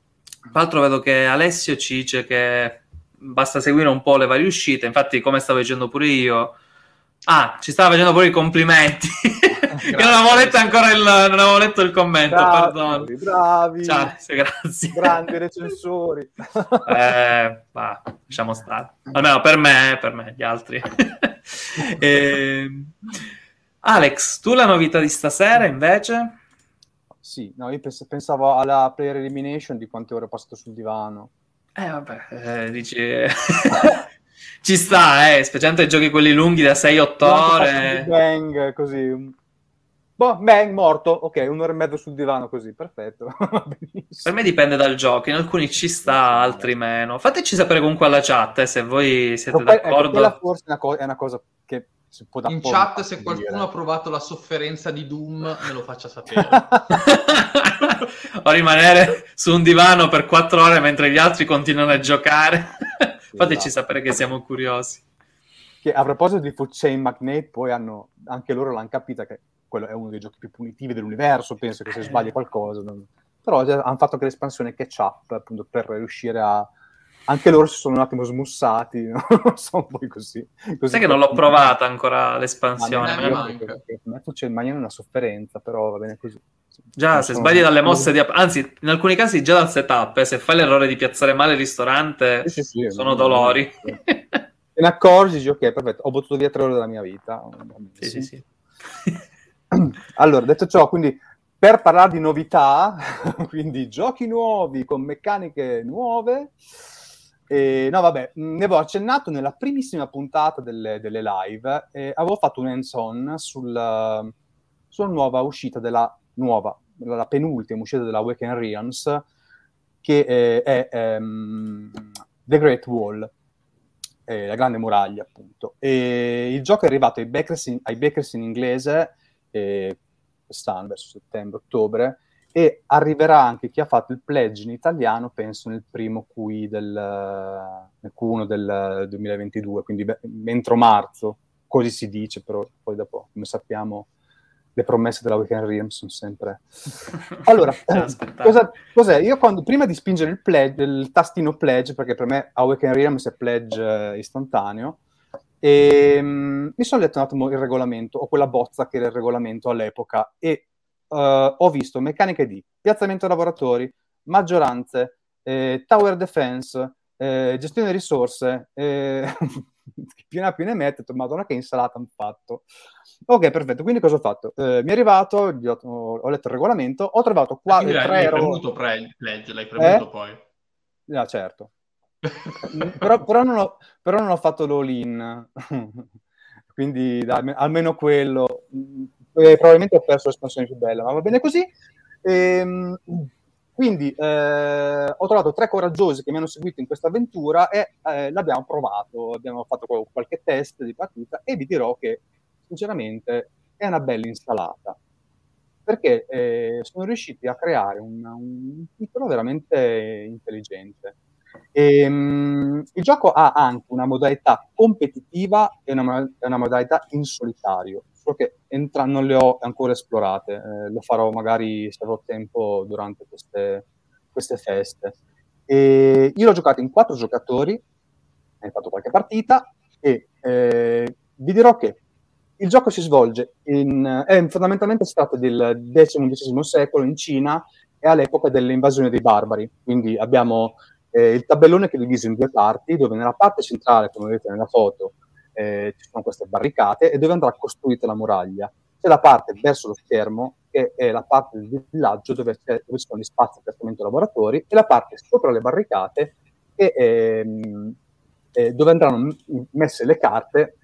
Tra l'altro vedo che Alessio ci dice che basta seguire un po' le varie uscite, infatti come stavo dicendo pure io, Ah, ci stava facendo pure i complimenti. Io non avevo letto ancora il, non avevo letto il commento, bravi, perdono. Bravi, Ciao, grazie. Grandi recensori. eh, va, lasciamo stare. Almeno per me, per me, gli altri. eh, Alex, tu la novità di stasera invece? Sì, no, io pens- pensavo alla player elimination di quante ore ho passato sul divano. Eh, vabbè, eh, dici... Ci sta, eh, specialmente giochi quelli lunghi da 6-8 ore. Bang, così. Boh, bang, morto. Ok, un'ora e mezzo sul divano così, perfetto. per me dipende dal gioco, in alcuni ci sta, altri meno. Fateci sapere comunque alla chat eh, se voi siete Però, ecco, d'accordo. Ecco, forse è una, co- è una cosa che si può In chat, se qualcuno dire. ha provato la sofferenza di Doom, me lo faccia sapere. o rimanere su un divano per 4 ore mentre gli altri continuano a giocare. Fateci esatto. sapere che siamo curiosi. Che a proposito di Food Chain Magnate, poi hanno, anche loro l'hanno capita che quello è uno dei giochi più punitivi dell'universo, penso che se sbagli qualcosa... Non... Però hanno fatto anche l'espansione catch up, appunto, per riuscire a... Anche loro si sono un attimo smussati, non so, poi così. così Sai che non l'ho provata ancora l'espansione. Ma me me Food Chain Magnate è una sofferenza, però va bene così. Già, se sbagli dalle mosse di... Anzi, in alcuni casi già dal setup, eh, se fai l'errore di piazzare male il ristorante, sì, sì, sì, sono dolori. Te ne accorgi, dici, ok, perfetto, ho buttato via tre ore della mia vita. Sì, sì, sì. Allora, detto ciò, quindi per parlare di novità, quindi giochi nuovi con meccaniche nuove, e, no, vabbè, ne avevo accennato nella primissima puntata delle, delle live, e avevo fatto un hands-on sul, sulla nuova uscita della nuova, la penultima uscita della Weekend Realms, che è, è, um, The Great Wall, la grande muraglia, appunto. E il gioco è arrivato ai backers in, ai backers in inglese eh, quest'anno, verso settembre-ottobre, e arriverà anche chi ha fatto il pledge in italiano, penso nel primo QI del, nel Q1 del 2022, quindi entro marzo, così si dice, però poi dopo, come sappiamo, le promesse della Weekend Realm sono sempre... Allora, cosa, cos'è? Io quando, prima di spingere il, pledge, il tastino pledge, perché per me a Weekend Realms è pledge eh, istantaneo, e, um, mi sono letto un attimo il regolamento, o quella bozza che era il regolamento all'epoca, e uh, ho visto meccaniche di piazzamento lavoratori, maggioranze, eh, tower defense, eh, gestione risorse, eh, più ne ha più ne mette, madonna che insalata hanno fatto. Ok, perfetto. Quindi cosa ho fatto? Eh, mi è arrivato, ho, ho, letto il regolamento, ho trovato qua tre l'hai euro... premuto pre- pledge, l'hai premuto eh? poi. Ah, certo. Però, però, non ho, però, non ho, fatto l'all-in. Quindi dai, almeno quello. E probabilmente ho perso l'espansione più bella, ma va bene così. Ehm, quindi eh, ho trovato tre coraggiosi che mi hanno seguito in questa avventura e eh, l'abbiamo provato, abbiamo fatto qualche test di partita e vi dirò che sinceramente è una bella insalata perché eh, sono riusciti a creare un, un titolo veramente intelligente. E, um, il gioco ha anche una modalità competitiva e una, una modalità in solitario, solo che entra- non le ho ancora esplorate, eh, lo farò magari se avrò tempo durante queste, queste feste. E io l'ho giocato in quattro giocatori, ho fatto qualche partita e eh, vi dirò che il gioco si svolge in, è fondamentalmente stato del X-XI secolo in Cina e all'epoca dell'invasione dei barbari. Quindi abbiamo eh, il tabellone che è diviso in due parti, dove nella parte centrale, come vedete nella foto, eh, ci sono queste barricate e dove andrà costruita la muraglia. C'è la parte verso lo schermo, che è la parte del villaggio dove, dove sono gli spazi per piazzamento lavoratori, e la parte sopra le barricate, che, ehm, eh, dove andranno messe le carte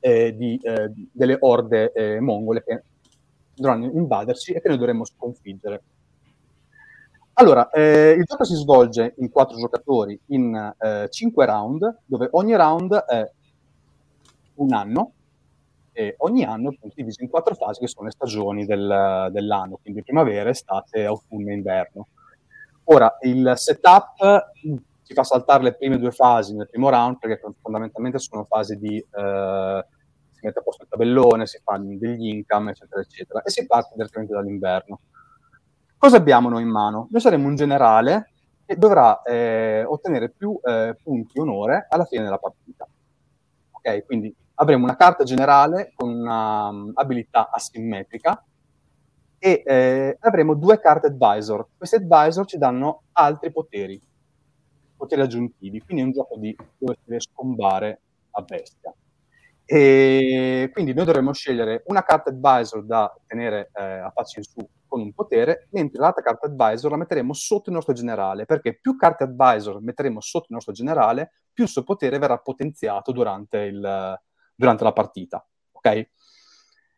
eh, di, eh, delle orde eh, mongole che dovranno invaderci e che noi dovremmo sconfiggere. Allora, eh, il gioco si svolge in quattro giocatori in eh, cinque round, dove ogni round è un anno, e ogni anno è diviso in quattro fasi che sono le stagioni del, dell'anno, quindi primavera, estate, autunno e inverno. Ora, il setup si fa saltare le prime due fasi nel primo round perché fondamentalmente sono fasi di eh, si mette a posto il tabellone, si fanno degli income, eccetera, eccetera, e si parte direttamente dall'inverno. Cosa abbiamo noi in mano? Noi saremo un generale che dovrà eh, ottenere più eh, punti onore alla fine della partita. Ok, quindi avremo una carta generale con un'abilità um, asimmetrica e eh, avremo due carte advisor. Questi advisor ci danno altri poteri, poteri aggiuntivi, quindi è un gioco di dove si deve scombare a bestia. E quindi noi dovremo scegliere una carta advisor da tenere eh, a faccia in su con un potere, mentre l'altra carta advisor la metteremo sotto il nostro generale, perché più carte advisor metteremo sotto il nostro generale, più il suo potere verrà potenziato durante, il, durante la partita. Ok?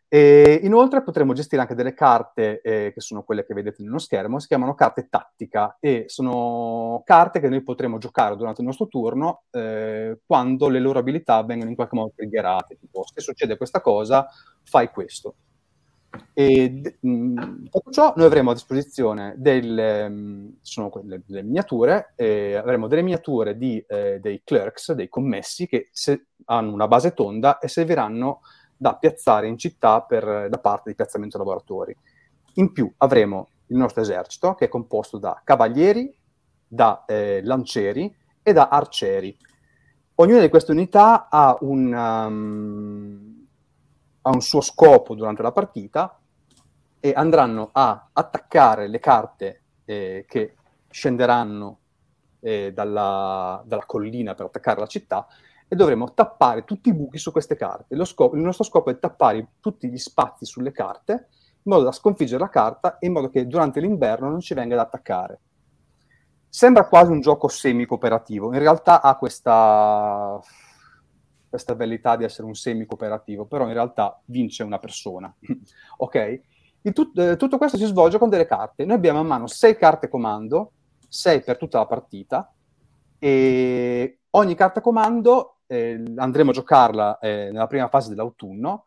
E inoltre potremo gestire anche delle carte, eh, che sono quelle che vedete nello schermo, si chiamano carte tattica e sono carte che noi potremo giocare durante il nostro turno eh, quando le loro abilità vengono in qualche modo triggerate, tipo se succede questa cosa fai questo. E mh, dopo ciò noi avremo a disposizione delle, mh, sono quelle, delle miniature, eh, avremo delle miniature di, eh, dei clerks, dei commessi, che se, hanno una base tonda e serviranno da piazzare in città per, da parte di piazzamento lavoratori. In più avremo il nostro esercito che è composto da cavalieri, da eh, lancieri e da arcieri. Ognuna di queste unità ha un, um, ha un suo scopo durante la partita e andranno a attaccare le carte eh, che scenderanno eh, dalla, dalla collina per attaccare la città e dovremo tappare tutti i buchi su queste carte. Scopo, il nostro scopo è tappare tutti gli spazi sulle carte in modo da sconfiggere la carta e in modo che durante l'inverno non ci venga ad attaccare. Sembra quasi un gioco semi-cooperativo, in realtà ha questa, questa bellità di essere un semi-cooperativo, però in realtà vince una persona. ok? Tut- eh, tutto questo si svolge con delle carte. Noi abbiamo a mano sei carte comando, sei per tutta la partita, e ogni carta comando eh, andremo a giocarla eh, nella prima fase dell'autunno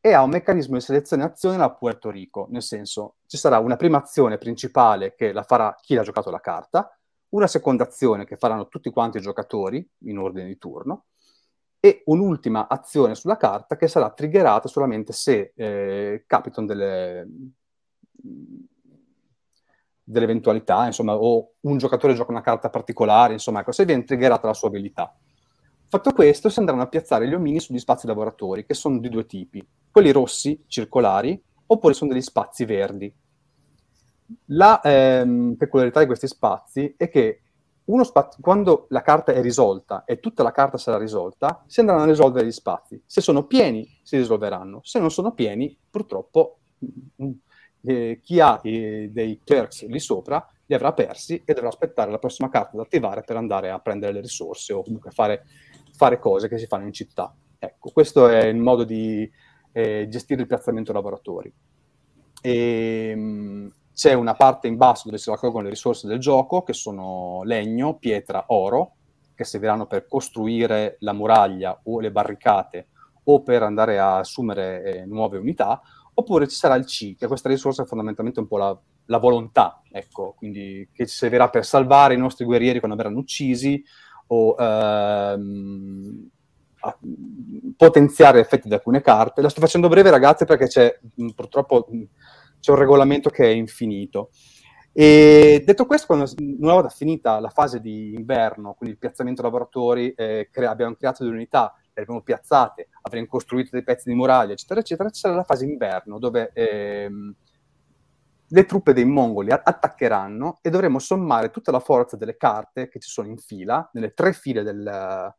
e ha un meccanismo di selezione azione da Puerto Rico, nel senso ci sarà una prima azione principale che la farà chi ha giocato la carta, una seconda azione che faranno tutti quanti i giocatori in ordine di turno e un'ultima azione sulla carta che sarà triggerata solamente se eh, capitano delle, delle eventualità, insomma, o un giocatore gioca una carta particolare, insomma, ecco, se viene triggerata la sua abilità. Fatto questo, si andranno a piazzare gli omini sugli spazi lavoratori, che sono di due tipi. Quelli rossi, circolari, oppure sono degli spazi verdi. La ehm, peculiarità di questi spazi è che spazio, quando la carta è risolta e tutta la carta sarà risolta, si andranno a risolvere gli spazi. Se sono pieni, si risolveranno. Se non sono pieni, purtroppo mm, eh, chi ha eh, dei clerks lì sopra li avrà persi e dovrà aspettare la prossima carta da attivare per andare a prendere le risorse o comunque fare fare cose che si fanno in città. Ecco, questo è il modo di eh, gestire il piazzamento lavoratori. E, mh, c'è una parte in basso dove si raccolgono le risorse del gioco, che sono legno, pietra, oro, che serviranno per costruire la muraglia o le barricate o per andare a assumere eh, nuove unità, oppure ci sarà il C, che questa risorsa è fondamentalmente un po' la, la volontà, ecco, quindi che ci servirà per salvare i nostri guerrieri quando verranno uccisi, o ehm, potenziare effetti di alcune carte. La sto facendo breve, ragazzi, perché c'è purtroppo c'è un regolamento che è infinito. E detto questo, quando una volta finita la fase di inverno, quindi il piazzamento lavoratori, eh, cre- abbiamo creato delle unità, le abbiamo piazzate, avremo costruito dei pezzi di muraglia, eccetera, eccetera, sarà la fase inverno dove ehm, le truppe dei mongoli attaccheranno e dovremo sommare tutta la forza delle carte che ci sono in fila, nelle tre file del,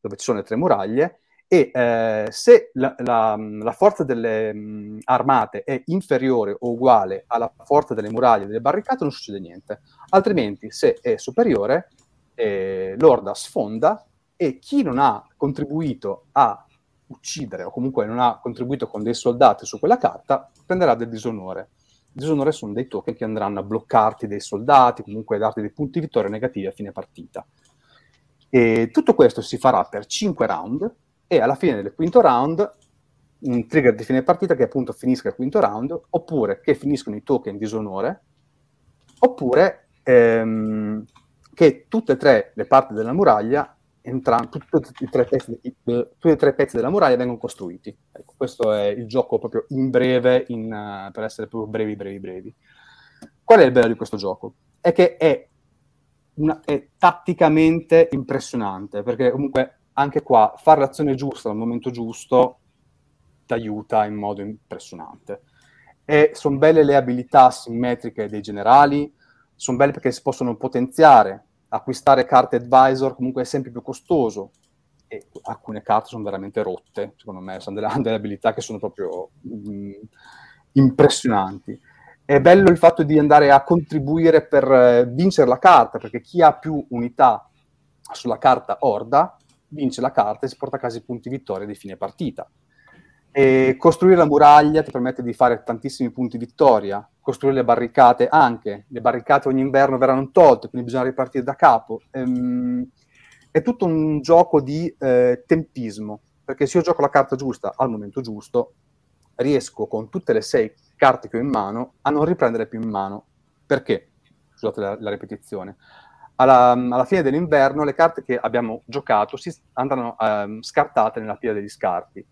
dove ci sono le tre muraglie, e eh, se la, la, la, forza delle mh, armate è inferiore o uguale alla forza delle muraglie e delle barricate non succede niente, altrimenti se è superiore eh, l'orda sfonda e chi non ha contribuito a uccidere o comunque non ha contribuito con dei soldati su quella carta prenderà del disonore disonore sono dei token che andranno a bloccarti dei soldati, comunque a darti dei punti vittoria negativi a fine partita. E tutto questo si farà per 5 round e alla fine del quinto round un trigger di fine partita che appunto finisca il quinto round, oppure che finiscono i token disonore, oppure ehm, che tutte e tre le parti della muraglia, entram- tutti, pezzi, tutti, e tre pezzi della muraglia vengono costruiti. Ecco, questo è il gioco proprio in breve, in, uh, per essere proprio brevi, brevi, brevi. Qual è il bello di questo gioco? È che è, una, è tatticamente impressionante, perché comunque anche qua fare l'azione giusta al momento giusto ti aiuta in modo impressionante. E sono belle le abilità simmetriche dei generali, sono belle perché si possono potenziare, acquistare carte advisor comunque è sempre più costoso e alcune carte sono veramente rotte, secondo me, sono delle, delle abilità che sono proprio mh, mm, impressionanti. È bello il fatto di andare a contribuire per eh, vincere la carta, perché chi ha più unità sulla carta Orda vince la carta e si porta a casa i punti vittoria di fine partita. E costruire la muraglia ti permette di fare tantissimi punti vittoria, costruire le barricate anche, le barricate ogni inverno verranno tolte, quindi bisogna ripartire da capo. Ehm, è tutto un gioco di eh, tempismo, perché se io gioco la carta giusta al momento giusto, riesco con tutte le sei carte che ho in mano a non riprendere più in mano. Perché? Scusate la, la ripetizione. Alla, alla, fine dell'inverno le carte che abbiamo giocato si andranno eh, scartate nella pila degli scarti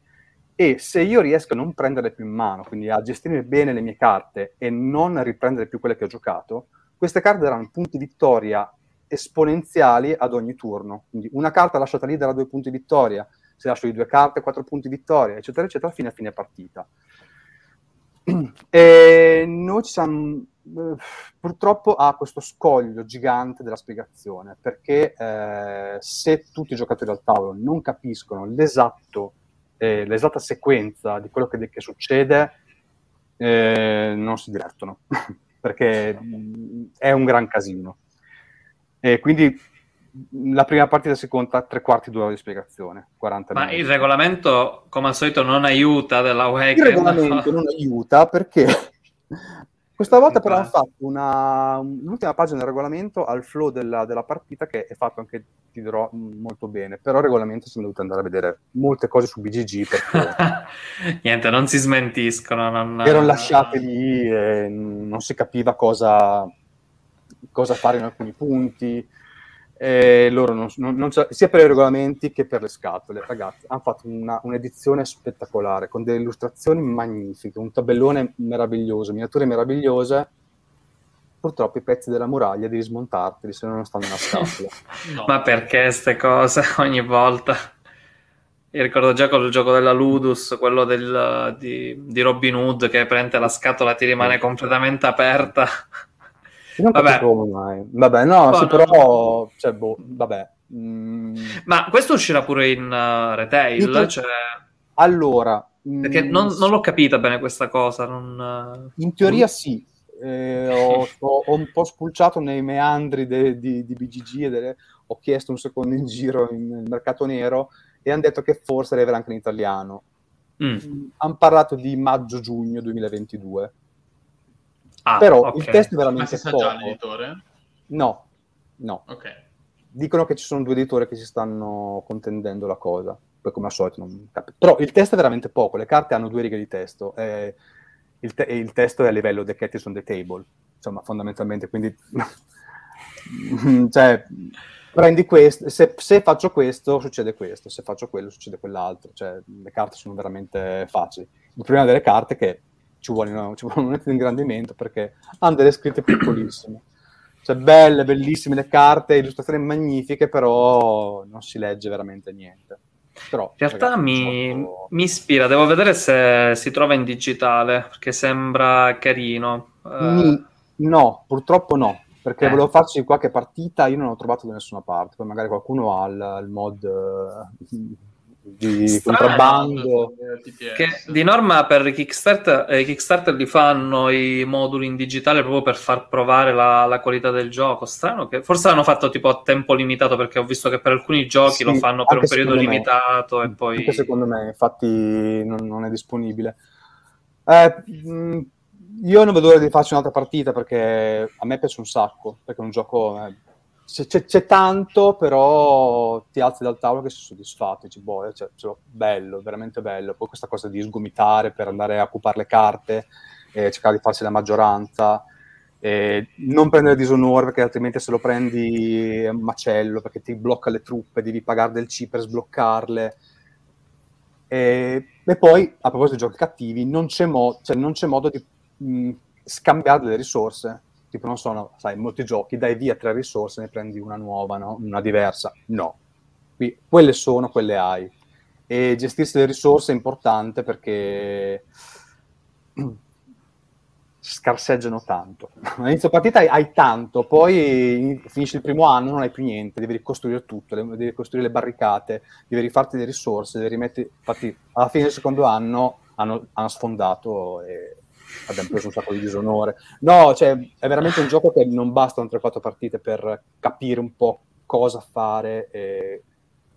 e se io riesco a non prenderle più in mano, quindi a gestire bene le mie carte e non riprendere più quelle che ho giocato, queste carte daranno punti vittoria esponenziali ad ogni turno. Quindi una carta lasciata lì darà due punti vittoria, se lascio di due carte, quattro punti vittoria, eccetera, eccetera, fino a fine partita. E noi ci siamo eh, purtroppo ha questo scoglio gigante della spiegazione, perché eh, se tutti i giocatori al tavolo non capiscono l'esatto eh, l'esatta sequenza di quello che, che succede, eh, non si divertono, perché è un gran casino. E quindi la prima partita si conta tre quarti d'ora di spiegazione, 40 Ma il regolamento, come al solito, non aiuta della Wacken. Il regolamento non aiuta perché questa volta però hanno fatto una, l'ultima pagina del regolamento al flow della, della, partita che è fatto anche, ti dirò, molto bene, però il regolamento sono dovuto andare a vedere molte cose su BGG perché... Niente, non si smentiscono. Non... Erano lasciate lì e non si capiva cosa, cosa fare in alcuni punti e loro non, non, non sia per i regolamenti che per le scatole. Ragazzi, hanno fatto una, un'edizione spettacolare con delle illustrazioni magnifiche, un tabellone meraviglioso, miniature meravigliose. Purtroppo i pezzi della muraglia devi smontarteli se no non stanno nella scatola. no. Ma perché queste cose ogni volta? Io ricordo già con il gioco della Ludus, quello del, di, di Robin Hood che prende la scatola e ti rimane completamente aperta. Non vabbè. come mai. Vabbè, no, sì, però... Cioè, boh, vabbè. Mm. Ma questo uscirà pure in uh, retail? In cioè... Allora... Perché mm, non, non, l'ho capita bene questa cosa. Non... Uh, in teoria sì. Eh, ho, ho, ho, un po' spulciato nei meandri de, di, di, BGG e delle... ho chiesto un secondo in giro nel mercato nero e hanno detto che forse arriverà anche in italiano. Mm. mm hanno parlato di maggio-giugno 2022. Ah, Però okay. il testo è veramente Ma poco. già l'editore? No, no. Ok. Dicono che ci sono due editori che si stanno contendendo la cosa. Poi come al solito non capisco. Però il testo è veramente poco. Le carte hanno due righe di testo. E il, te- il testo è a livello The Cat is on the Table. Insomma, fondamentalmente. Quindi... cioè prendi questo, se, se, faccio questo succede questo, se faccio quello succede quell'altro, cioè le carte sono veramente facili. Il problema delle carte è che ci vuole, no? ci vuole un netto di ingrandimento perché hanno delle scritte piccolissime. Cioè, belle, bellissime le carte, illustrazioni magnifiche, però non si legge veramente niente. Però, in realtà ragazzi, mi, gioco... mi, ispira, devo vedere se si trova in digitale, perché sembra carino. Uh... No, purtroppo no, perché eh. volevo farci qualche partita, io non l'ho trovato da nessuna parte, poi magari qualcuno ha il, il mod uh, di Strano, contrabbando. Che di norma per Kickstarter, eh, Kickstarter li fanno i moduli in digitale proprio per far provare la, la, qualità del gioco. Strano che forse l'hanno fatto tipo a tempo limitato perché ho visto che per alcuni giochi sì, lo fanno per un periodo limitato me. e poi... Anche secondo me, infatti non, non è disponibile. Eh, mh, io non vedo l'ora di farci un'altra partita perché a me piace un sacco, perché è un gioco... Eh, c'è, c'è, tanto, però ti alzi dal tavolo che sei soddisfatto, dici, boh, cioè, cioè, bello, veramente bello. Poi questa cosa di sgomitare per andare a occupare le carte, eh, cercare di farsi la maggioranza, eh, non prendere disonore perché altrimenti se lo prendi è un macello, perché ti blocca le truppe, devi pagare del C per sbloccarle. E, e poi, a proposito di giochi cattivi, non c'è, mo- cioè, non c'è modo di mh, scambiare delle risorse tipo non sono, sai, molti giochi, dai via tre risorse, ne prendi una nuova, no? una diversa. No, qui quelle sono, quelle hai. E gestirsi le risorse è importante perché scarseggiano tanto. All'inizio partita hai, hai, tanto, poi finisci il primo anno, non hai più niente, devi ricostruire tutto, devi costruire le barricate, devi rifarti le risorse, devi rimetti... Infatti, alla fine del secondo anno hanno, hanno sfondato e abbiamo preso un sacco di disonore. No, cioè, è veramente un gioco che non bastano 3-4 partite per capire un po' cosa fare e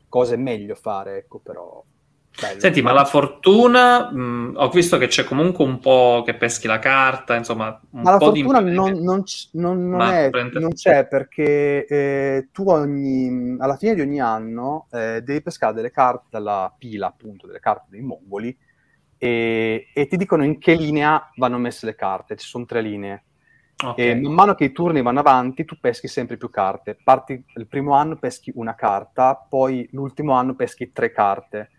cosa è meglio fare, ecco, però... Bello. Senti, ma la fortuna, mh, ho visto che c'è comunque un po' che peschi la carta, insomma, un ma la po' fortuna di... non, non, non, non, è, non c'è perché eh, tu ogni, alla fine di ogni anno eh, devi pescare delle carte dalla pila, appunto, delle carte dei mongoli, e, e, ti dicono in che linea vanno messe le carte, ci sono tre linee. Okay. E man mano che i turni vanno avanti, tu peschi sempre più carte. Parti il primo anno peschi una carta, poi l'ultimo anno peschi tre carte.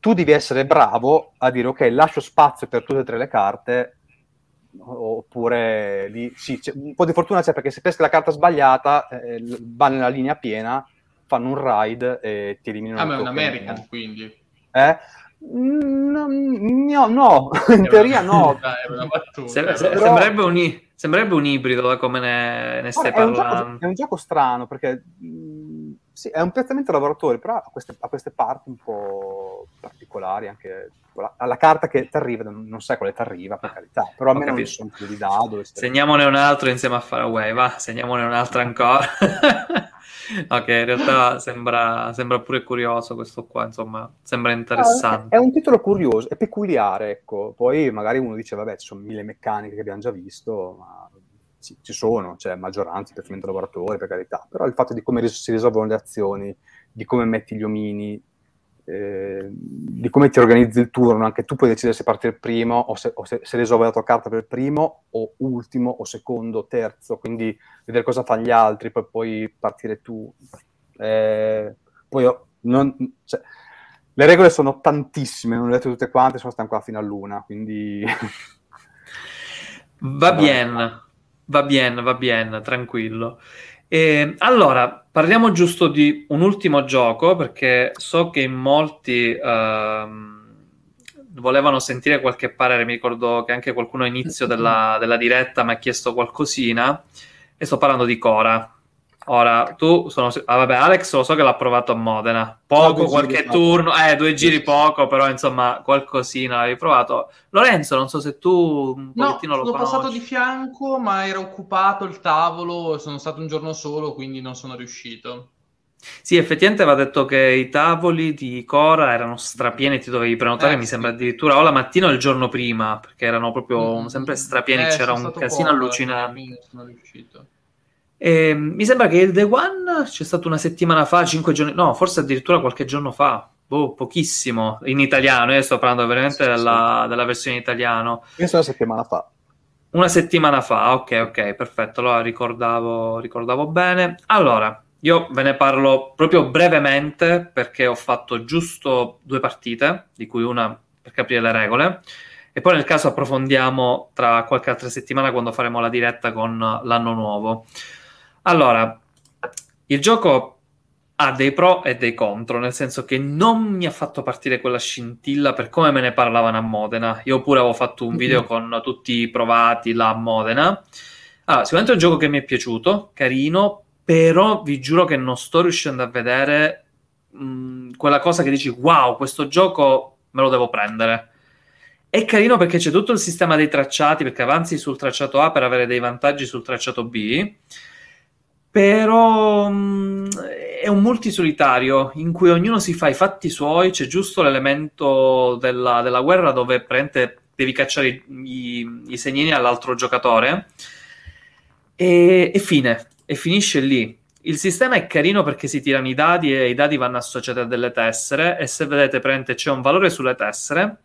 Tu devi essere bravo a dire ok, lascio spazio per tutte e tre le carte, oppure lì sì, un po' di fortuna c'è perché se peschi la carta sbagliata, eh, va nella linea piena, fanno un ride e ti eliminano. Ah, ma è un American quindi. Eh? No, no, no, in teoria no. Sem- Però... sembrerebbe, un, sembrerebbe, un, ibrido da come ne, ne stai Guarda, parlando. È un, gioco, è un, gioco, strano perché mh, sì, è un piazzamento lavoratore, però ha queste, ha queste, parti un po' particolari. Anche la, la carta che ti arriva, non, non sai quale ti arriva, per carità, però almeno non sono più di dado. Segniamone un altro insieme a Faraway, va, segniamone un altro ancora. Ok, in realtà sembra, sembra, pure curioso questo qua, insomma, sembra interessante. Ah, è un titolo curioso, è peculiare, ecco. Poi magari uno dice, vabbè, ci sono mille meccaniche che abbiamo già visto, ma sì, ci sono, c'è cioè, maggioranza, perfetto lavoratori, per carità. Però il fatto di come si risolvono le azioni, di come metti gli omini, eh, di come ti organizzi il turno, anche tu puoi decidere se partire primo o se, o se, se risolvi la tua carta per primo o ultimo o secondo, terzo, quindi vedere cosa fanno gli altri, poi puoi partire tu. Eh, poi non, cioè, le regole sono tantissime, non le ho lette tutte quante, sono state qua fino a luna, quindi... va bene, va bene, va bene, tranquillo. E, allora, parliamo giusto di un ultimo gioco perché so che in molti uh, volevano sentire qualche parere. Mi ricordo che anche qualcuno all'inizio della, della diretta mi ha chiesto qualcosina e sto parlando di Cora. Ora, tu sono... Ah, vabbè, Alex lo so che l'ha provato a Modena. Poco, no, qualche giri, turno, eh, due giri poco, però insomma, qualcosina l'avevi provato. Lorenzo, non so se tu un no, pochettino lo conosci. sono passato di fianco, ma era occupato il tavolo, sono stato un giorno solo, quindi non sono riuscito. Sì, effettivamente va detto che i tavoli di Cora erano strapieni, ti dovevi prenotare, eh, mi sì. sembra addirittura o la mattina o il giorno prima, perché erano proprio mm. sempre strapieni, eh, c'era un casino poco, allucinante. Sono riuscito. E, mi sembra che il The One c'è stato una settimana fa, cinque giorni, no, forse addirittura qualche giorno fa, boh, pochissimo, in italiano, io sto parlando veramente sì, della, sì. della, versione italiana. Penso una settimana fa. Una settimana fa, ok, ok, perfetto, allora ricordavo, ricordavo bene. Allora, io ve ne parlo proprio brevemente perché ho fatto giusto due partite, di cui una per capire le regole, e poi nel caso approfondiamo tra qualche altra settimana quando faremo la diretta con l'anno nuovo. Allora, il gioco ha dei pro e dei contro, nel senso che non mi ha fatto partire quella scintilla per come me ne parlavano a Modena. Io pure avevo fatto un video con tutti i provati là a Modena. Allora, sicuramente è un gioco che mi è piaciuto, carino, però vi giuro che non sto riuscendo a vedere mh, quella cosa che dici wow, questo gioco me lo devo prendere. È carino perché c'è tutto il sistema dei tracciati, perché avanzi sul tracciato A per avere dei vantaggi sul tracciato B però mh, mm, è un multisolitario in cui ognuno si fa i fatti suoi, c'è giusto l'elemento della, della guerra dove prende, devi cacciare i, i, i, segnini all'altro giocatore e, e fine, e finisce lì. il sistema è carino perché si tirano i dadi e i dadi vanno associati a delle tessere e se vedete praticamente c'è un valore sulle tessere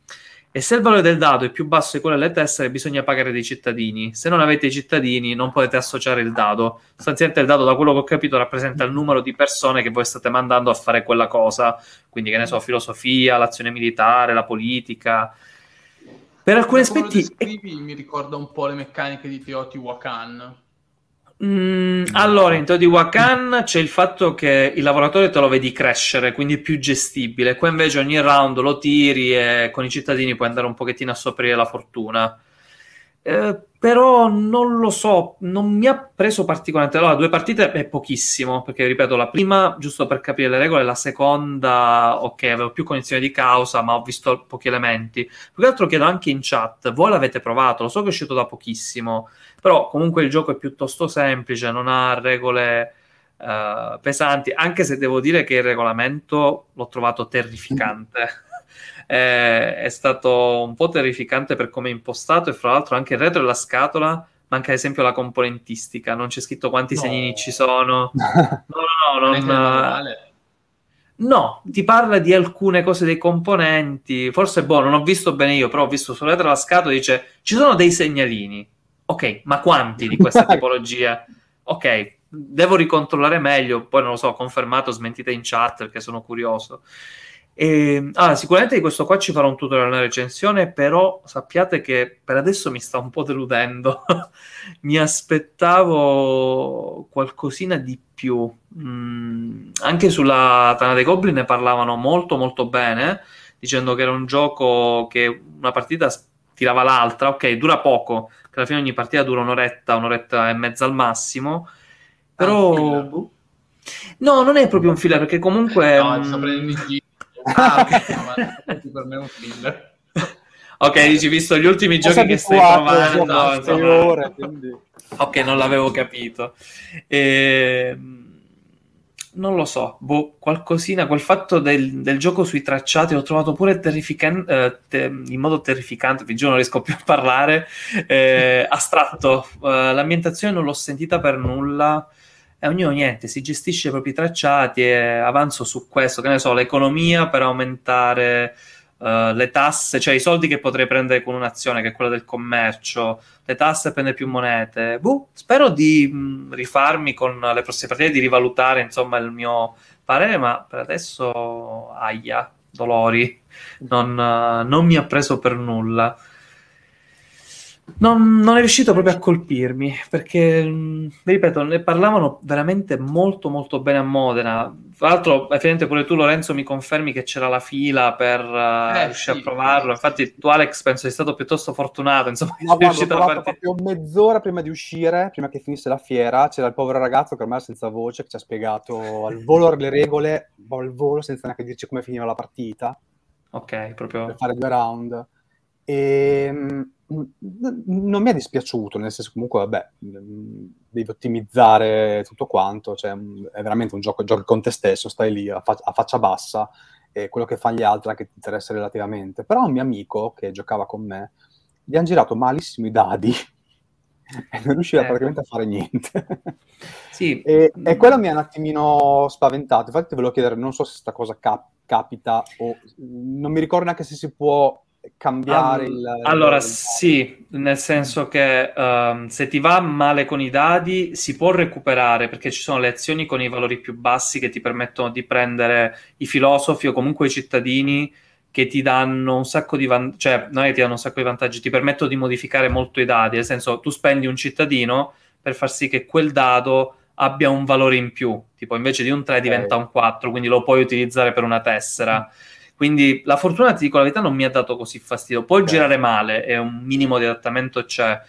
e se il valore del dado è più basso di quello delle tessere bisogna pagare dei cittadini. Se non avete i cittadini non potete associare il dado. Sostanzialmente il dado da quello che ho capito rappresenta il numero di persone che voi state mandando a fare quella cosa. Quindi che ne so, filosofia, l'azione militare, la politica. Per alcuni aspetti... descrivi, mi ricorda un po' le meccaniche di Teotihuacan. Mm, allora, in Teotihuacan c'è il fatto che il lavoratore te lo vedi crescere, quindi è più gestibile. Qua invece ogni round lo tiri e con i cittadini puoi andare un pochettino a sopperire la fortuna. Eh, però non lo so, non mi ha preso particolarmente. Allora, due partite è pochissimo, perché ripeto, la prima, giusto per capire le regole, la seconda, ok, avevo più cognizione di causa, ma ho visto pochi elementi. Più che altro chiedo anche in chat, voi l'avete provato, lo so che è uscito da pochissimo, però comunque il gioco è piuttosto semplice, non ha regole uh, pesanti, anche se devo dire che il regolamento l'ho trovato terrificante. Eh, è stato un po' terrificante per come è impostato e fra l'altro anche il retro della scatola manca ad esempio la componentistica, non c'è scritto quanti No. segnini ci sono. No, no, no, Non manuale. No, ti parla di alcune cose dei componenti. Forse, boh, non ho visto bene io, però ho visto sulla lettera la scatola dice ci sono dei segnalini. Ok, ma quanti di questa tipologia? Ok, devo ricontrollare meglio. Poi non lo so, confermato, smentite in chat perché sono curioso. E, ah, sicuramente di questo qua ci farò un tutorial nella recensione, però sappiate che per adesso mi sta un po' deludendo. mi aspettavo qualcosina di più. Mm, anche sulla Tana dei Goblin ne parlavano molto molto bene, dicendo che era un gioco che una partita tirava l'altra. Ok, dura poco, che alla fine ogni partita dura un'oretta, un'oretta e mezza al massimo. Però... un filler. boh. No, non è proprio un filler, perché comunque... No, sto prendendo in. Ah, ok. No, per me è un filler. Ok, dici, visto gli ultimi giochi che stai provando, giocare insomma, ore, quindi... ok, non l'avevo capito. Ehm, non lo so, boh, qualcosina, quel fatto del, del gioco sui tracciati l'ho trovato pure terrificante, in modo terrificante, vi giuro non riesco più a parlare, eh, astratto, Eh, l'ambientazione non l'ho sentita per nulla, e ognuno niente, si gestisce i propri tracciati e avanzo su questo, che ne so, l'economia per aumentare eh, le tasse, cioè i soldi che potrei prendere con un'azione che è quella del commercio, le tasse per prendere più monete. Boh, spero di mh, rifarmi con le prossime partite, di rivalutare insomma il mio parere, ma per adesso aia, dolori, non, eh, non mi ha preso per nulla. Non, non è riuscito proprio a colpirmi perché, mh, vi ripeto, ne parlavano veramente molto molto bene a Modena. Tra l'altro, effettivamente pure tu, Lorenzo, mi confermi che c'era la fila per eh, Eh, riuscire sì. a provarlo. Infatti, tu, Alex, penso sei stato piuttosto fortunato. Insomma, No, guarda, ho riuscito a provato farti- proprio mezz'ora prima di uscire, prima che finisse la fiera, c'era il povero ragazzo che ormai era senza voce, che ci ha spiegato al volo le regole, al volo, senza neanche dirci come finiva la partita, Ok, per proprio. fare due round. E n- non mi è dispiaciuto, nel senso comunque, vabbè, mm, devi ottimizzare tutto quanto, cioè è veramente un gioco, giochi con te stesso, stai lì a, fa- a faccia bassa e quello che fanno gli altri anche ti interessa relativamente. Però un mio amico che giocava con me, gli hanno girato malissimo i dadi e non riusciva Eh. praticamente a fare niente. Sì. e, e quello mi ha un attimino spaventato. Infatti, ti volevo chiedere, non so se sta cosa cap- capita o non mi ricordo neanche se si può cambiare All- il. Allora, il- sì, nel senso che ehm, se ti va male con i dadi si può recuperare perché ci sono le azioni con i valori più bassi che ti permettono di prendere i filosofi o comunque i cittadini che ti danno un sacco di vantaggi, cioè non è che ti danno un sacco di vantaggi, ti permettono di modificare molto i dadi, nel senso tu spendi un cittadino per far sì che quel dado abbia un valore in più, tipo invece di un 3 diventa un 4, quindi lo puoi utilizzare per una tessera. Quindi la fortuna, ti dico la verità, non mi ha dato così fastidio. Può Ok. girare male e un minimo di adattamento c'è,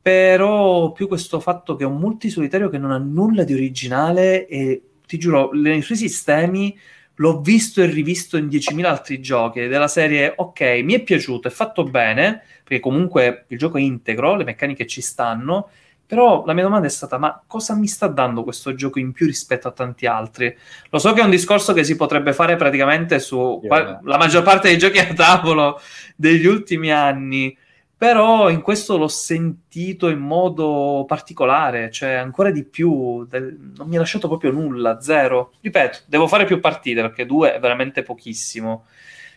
però più questo fatto che è un multisolitario che non ha nulla di originale e ti giuro, nei suoi sistemi l'ho visto e rivisto in 10.000 altri giochi della serie, ok, mi è piaciuto, è fatto bene, perché comunque il gioco è integro, le meccaniche ci stanno, però la mia domanda è stata, ma cosa mi sta dando questo gioco in più rispetto a tanti altri? Lo so che è un discorso che si potrebbe fare praticamente su Yeah. la maggior parte dei giochi a tavolo degli ultimi anni, però in questo l'ho sentito in modo particolare, cioè ancora di più, del... non mi ha lasciato proprio nulla, zero. Ripeto, devo fare più partite perché due è veramente pochissimo.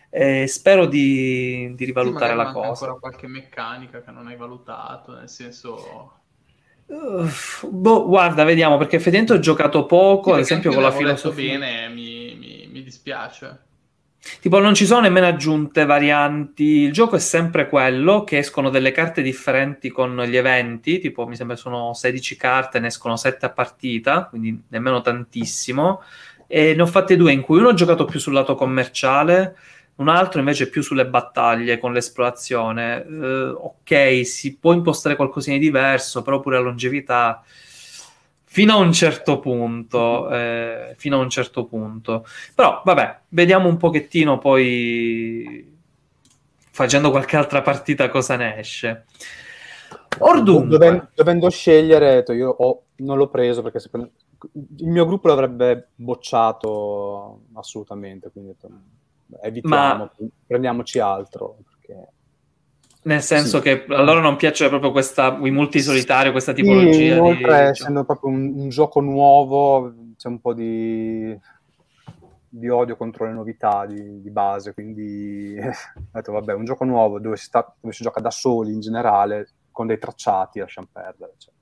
E spero di, di rivalutare sì, la cosa. ancora qualche meccanica che non hai valutato, nel senso... Boh, guarda, vediamo, perché effettivamente ho giocato poco, sì, ad esempio con la filosofia. bene, mi, mi, mi dispiace. Tipo, non ci sono nemmeno aggiunte varianti. Il gioco è sempre quello, che escono delle carte differenti con gli eventi, tipo mi sembra sono 16 carte, ne escono 7 a partita, quindi nemmeno tantissimo. E ne ho fatte due in cui uno ho giocato più sul lato commerciale, un altro invece più sulle battaglie con l'esplorazione. Uh, ok, si può impostare qualcosina di diverso, però pure la longevità fino a un certo punto, eh, fino a un certo punto. Però vabbè, vediamo un pochettino poi facendo qualche altra partita cosa ne esce. Ordunque. Dovendo, dovendo scegliere, io ho, non l'ho preso perché il mio gruppo l'avrebbe bocciato assolutamente, quindi evitiamo, Ma... prendiamoci altro. Perché... Nel senso sì. che a loro non piace proprio questa Wii multisolitario, questa tipologia. Sì, inoltre, di... essendo proprio un, un, gioco nuovo, c'è un po' di, di odio contro le novità di, di base. Quindi ho detto, vabbè, un gioco nuovo dove si, sta, dove si, gioca da soli in generale, con dei tracciati, lasciamo perdere. Cioè.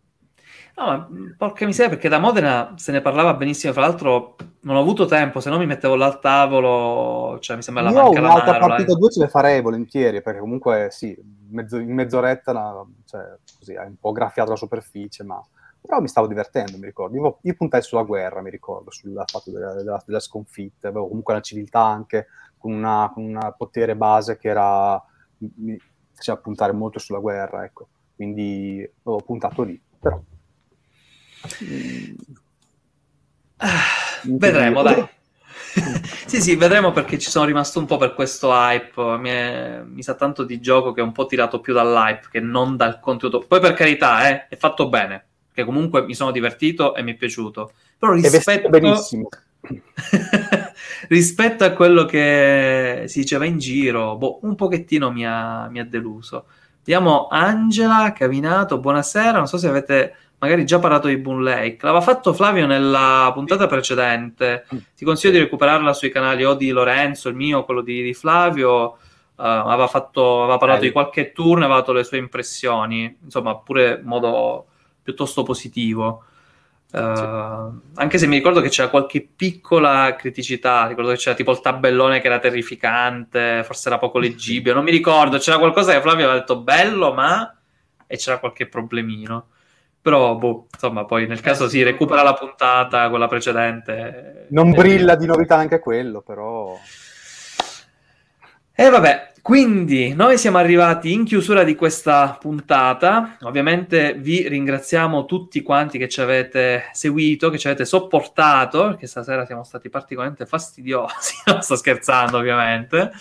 No, ma porca miseria, perché da Modena se ne parlava benissimo. Fra l'altro, non ho avuto tempo, se no mi mettevo là al tavolo. Cioè, mi sembra la Io manca un'altra mano, partita due ce le farei volentieri, perché comunque sì, mezzo, in mezz'oretta la, cioè, così, hai un po' graffiato la superficie, ma però mi stavo divertendo, mi ricordo. Io, io puntai sulla guerra, mi ricordo, sul fatto della, della, della sconfitta, avevo comunque una civiltà anche con una potere base che era mi faceva puntare molto sulla guerra, ecco. Quindi avevo puntato lì, però vedremo, dai. sì, sì, vedremo perché ci sono rimasto un po' per questo hype. Mi, è, mi, sa tanto di gioco che è un po' tirato più dall'hype che non dal contenuto. Poi, per carità, eh, è fatto bene. Che comunque mi sono divertito e mi è piaciuto. Però rispetto, benissimo. rispetto a quello che si diceva in giro, boh, un pochettino mi ha, mi ha deluso. Vediamo Angela Cavinato, buonasera. Non so se avete magari già parlato di Boon Lake. L'aveva fatto Flavio nella puntata precedente. Ti consiglio di recuperarla sui canali o di Lorenzo, il mio, quello di, di Flavio. Uh, aveva, fatto, aveva parlato di qualche turno, aveva dato le sue impressioni, insomma, pure in modo piuttosto positivo. Uh, sì. Anche se mi ricordo che c'era qualche piccola criticità, ricordo che c'era tipo il tabellone che era terrificante, forse era poco leggibile, non mi ricordo, c'era qualcosa che Flavio aveva detto bello, ma e c'era qualche problemino. Però, boh, insomma, poi nel caso si recupera la puntata, quella precedente. Non brilla di novità anche quello, però... E vabbè, quindi noi siamo arrivati in chiusura di questa puntata. Ovviamente vi ringraziamo tutti quanti che ci avete seguito, che ci avete sopportato, perché stasera siamo stati particolarmente fastidiosi. non sto scherzando, ovviamente.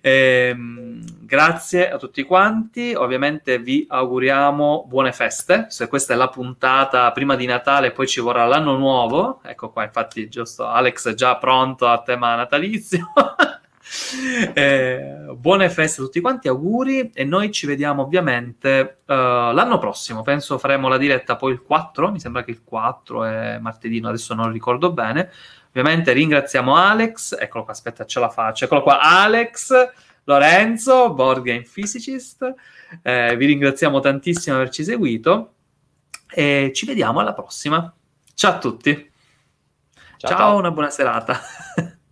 E, ehm, grazie a tutti quanti. Ovviamente vi auguriamo buone feste. Se questa è la puntata prima di Natale, poi ci vorrà l'anno nuovo. Ecco qua, infatti, giusto Alex è già pronto a tema natalizio. Eh, buone feste a tutti quanti, auguri e noi ci vediamo ovviamente uh, l'anno prossimo, penso faremo la diretta poi il 4, mi sembra che il 4 è martedì, adesso non ricordo bene. Ovviamente ringraziamo Alex, eccolo qua, aspetta, ce la faccio, eccolo qua, Alex, Lorenzo, Board Game Physicist, eh, vi ringraziamo tantissimo per averci seguito e ci vediamo alla prossima. Ciao a tutti. Ciao, ciao. una buona serata.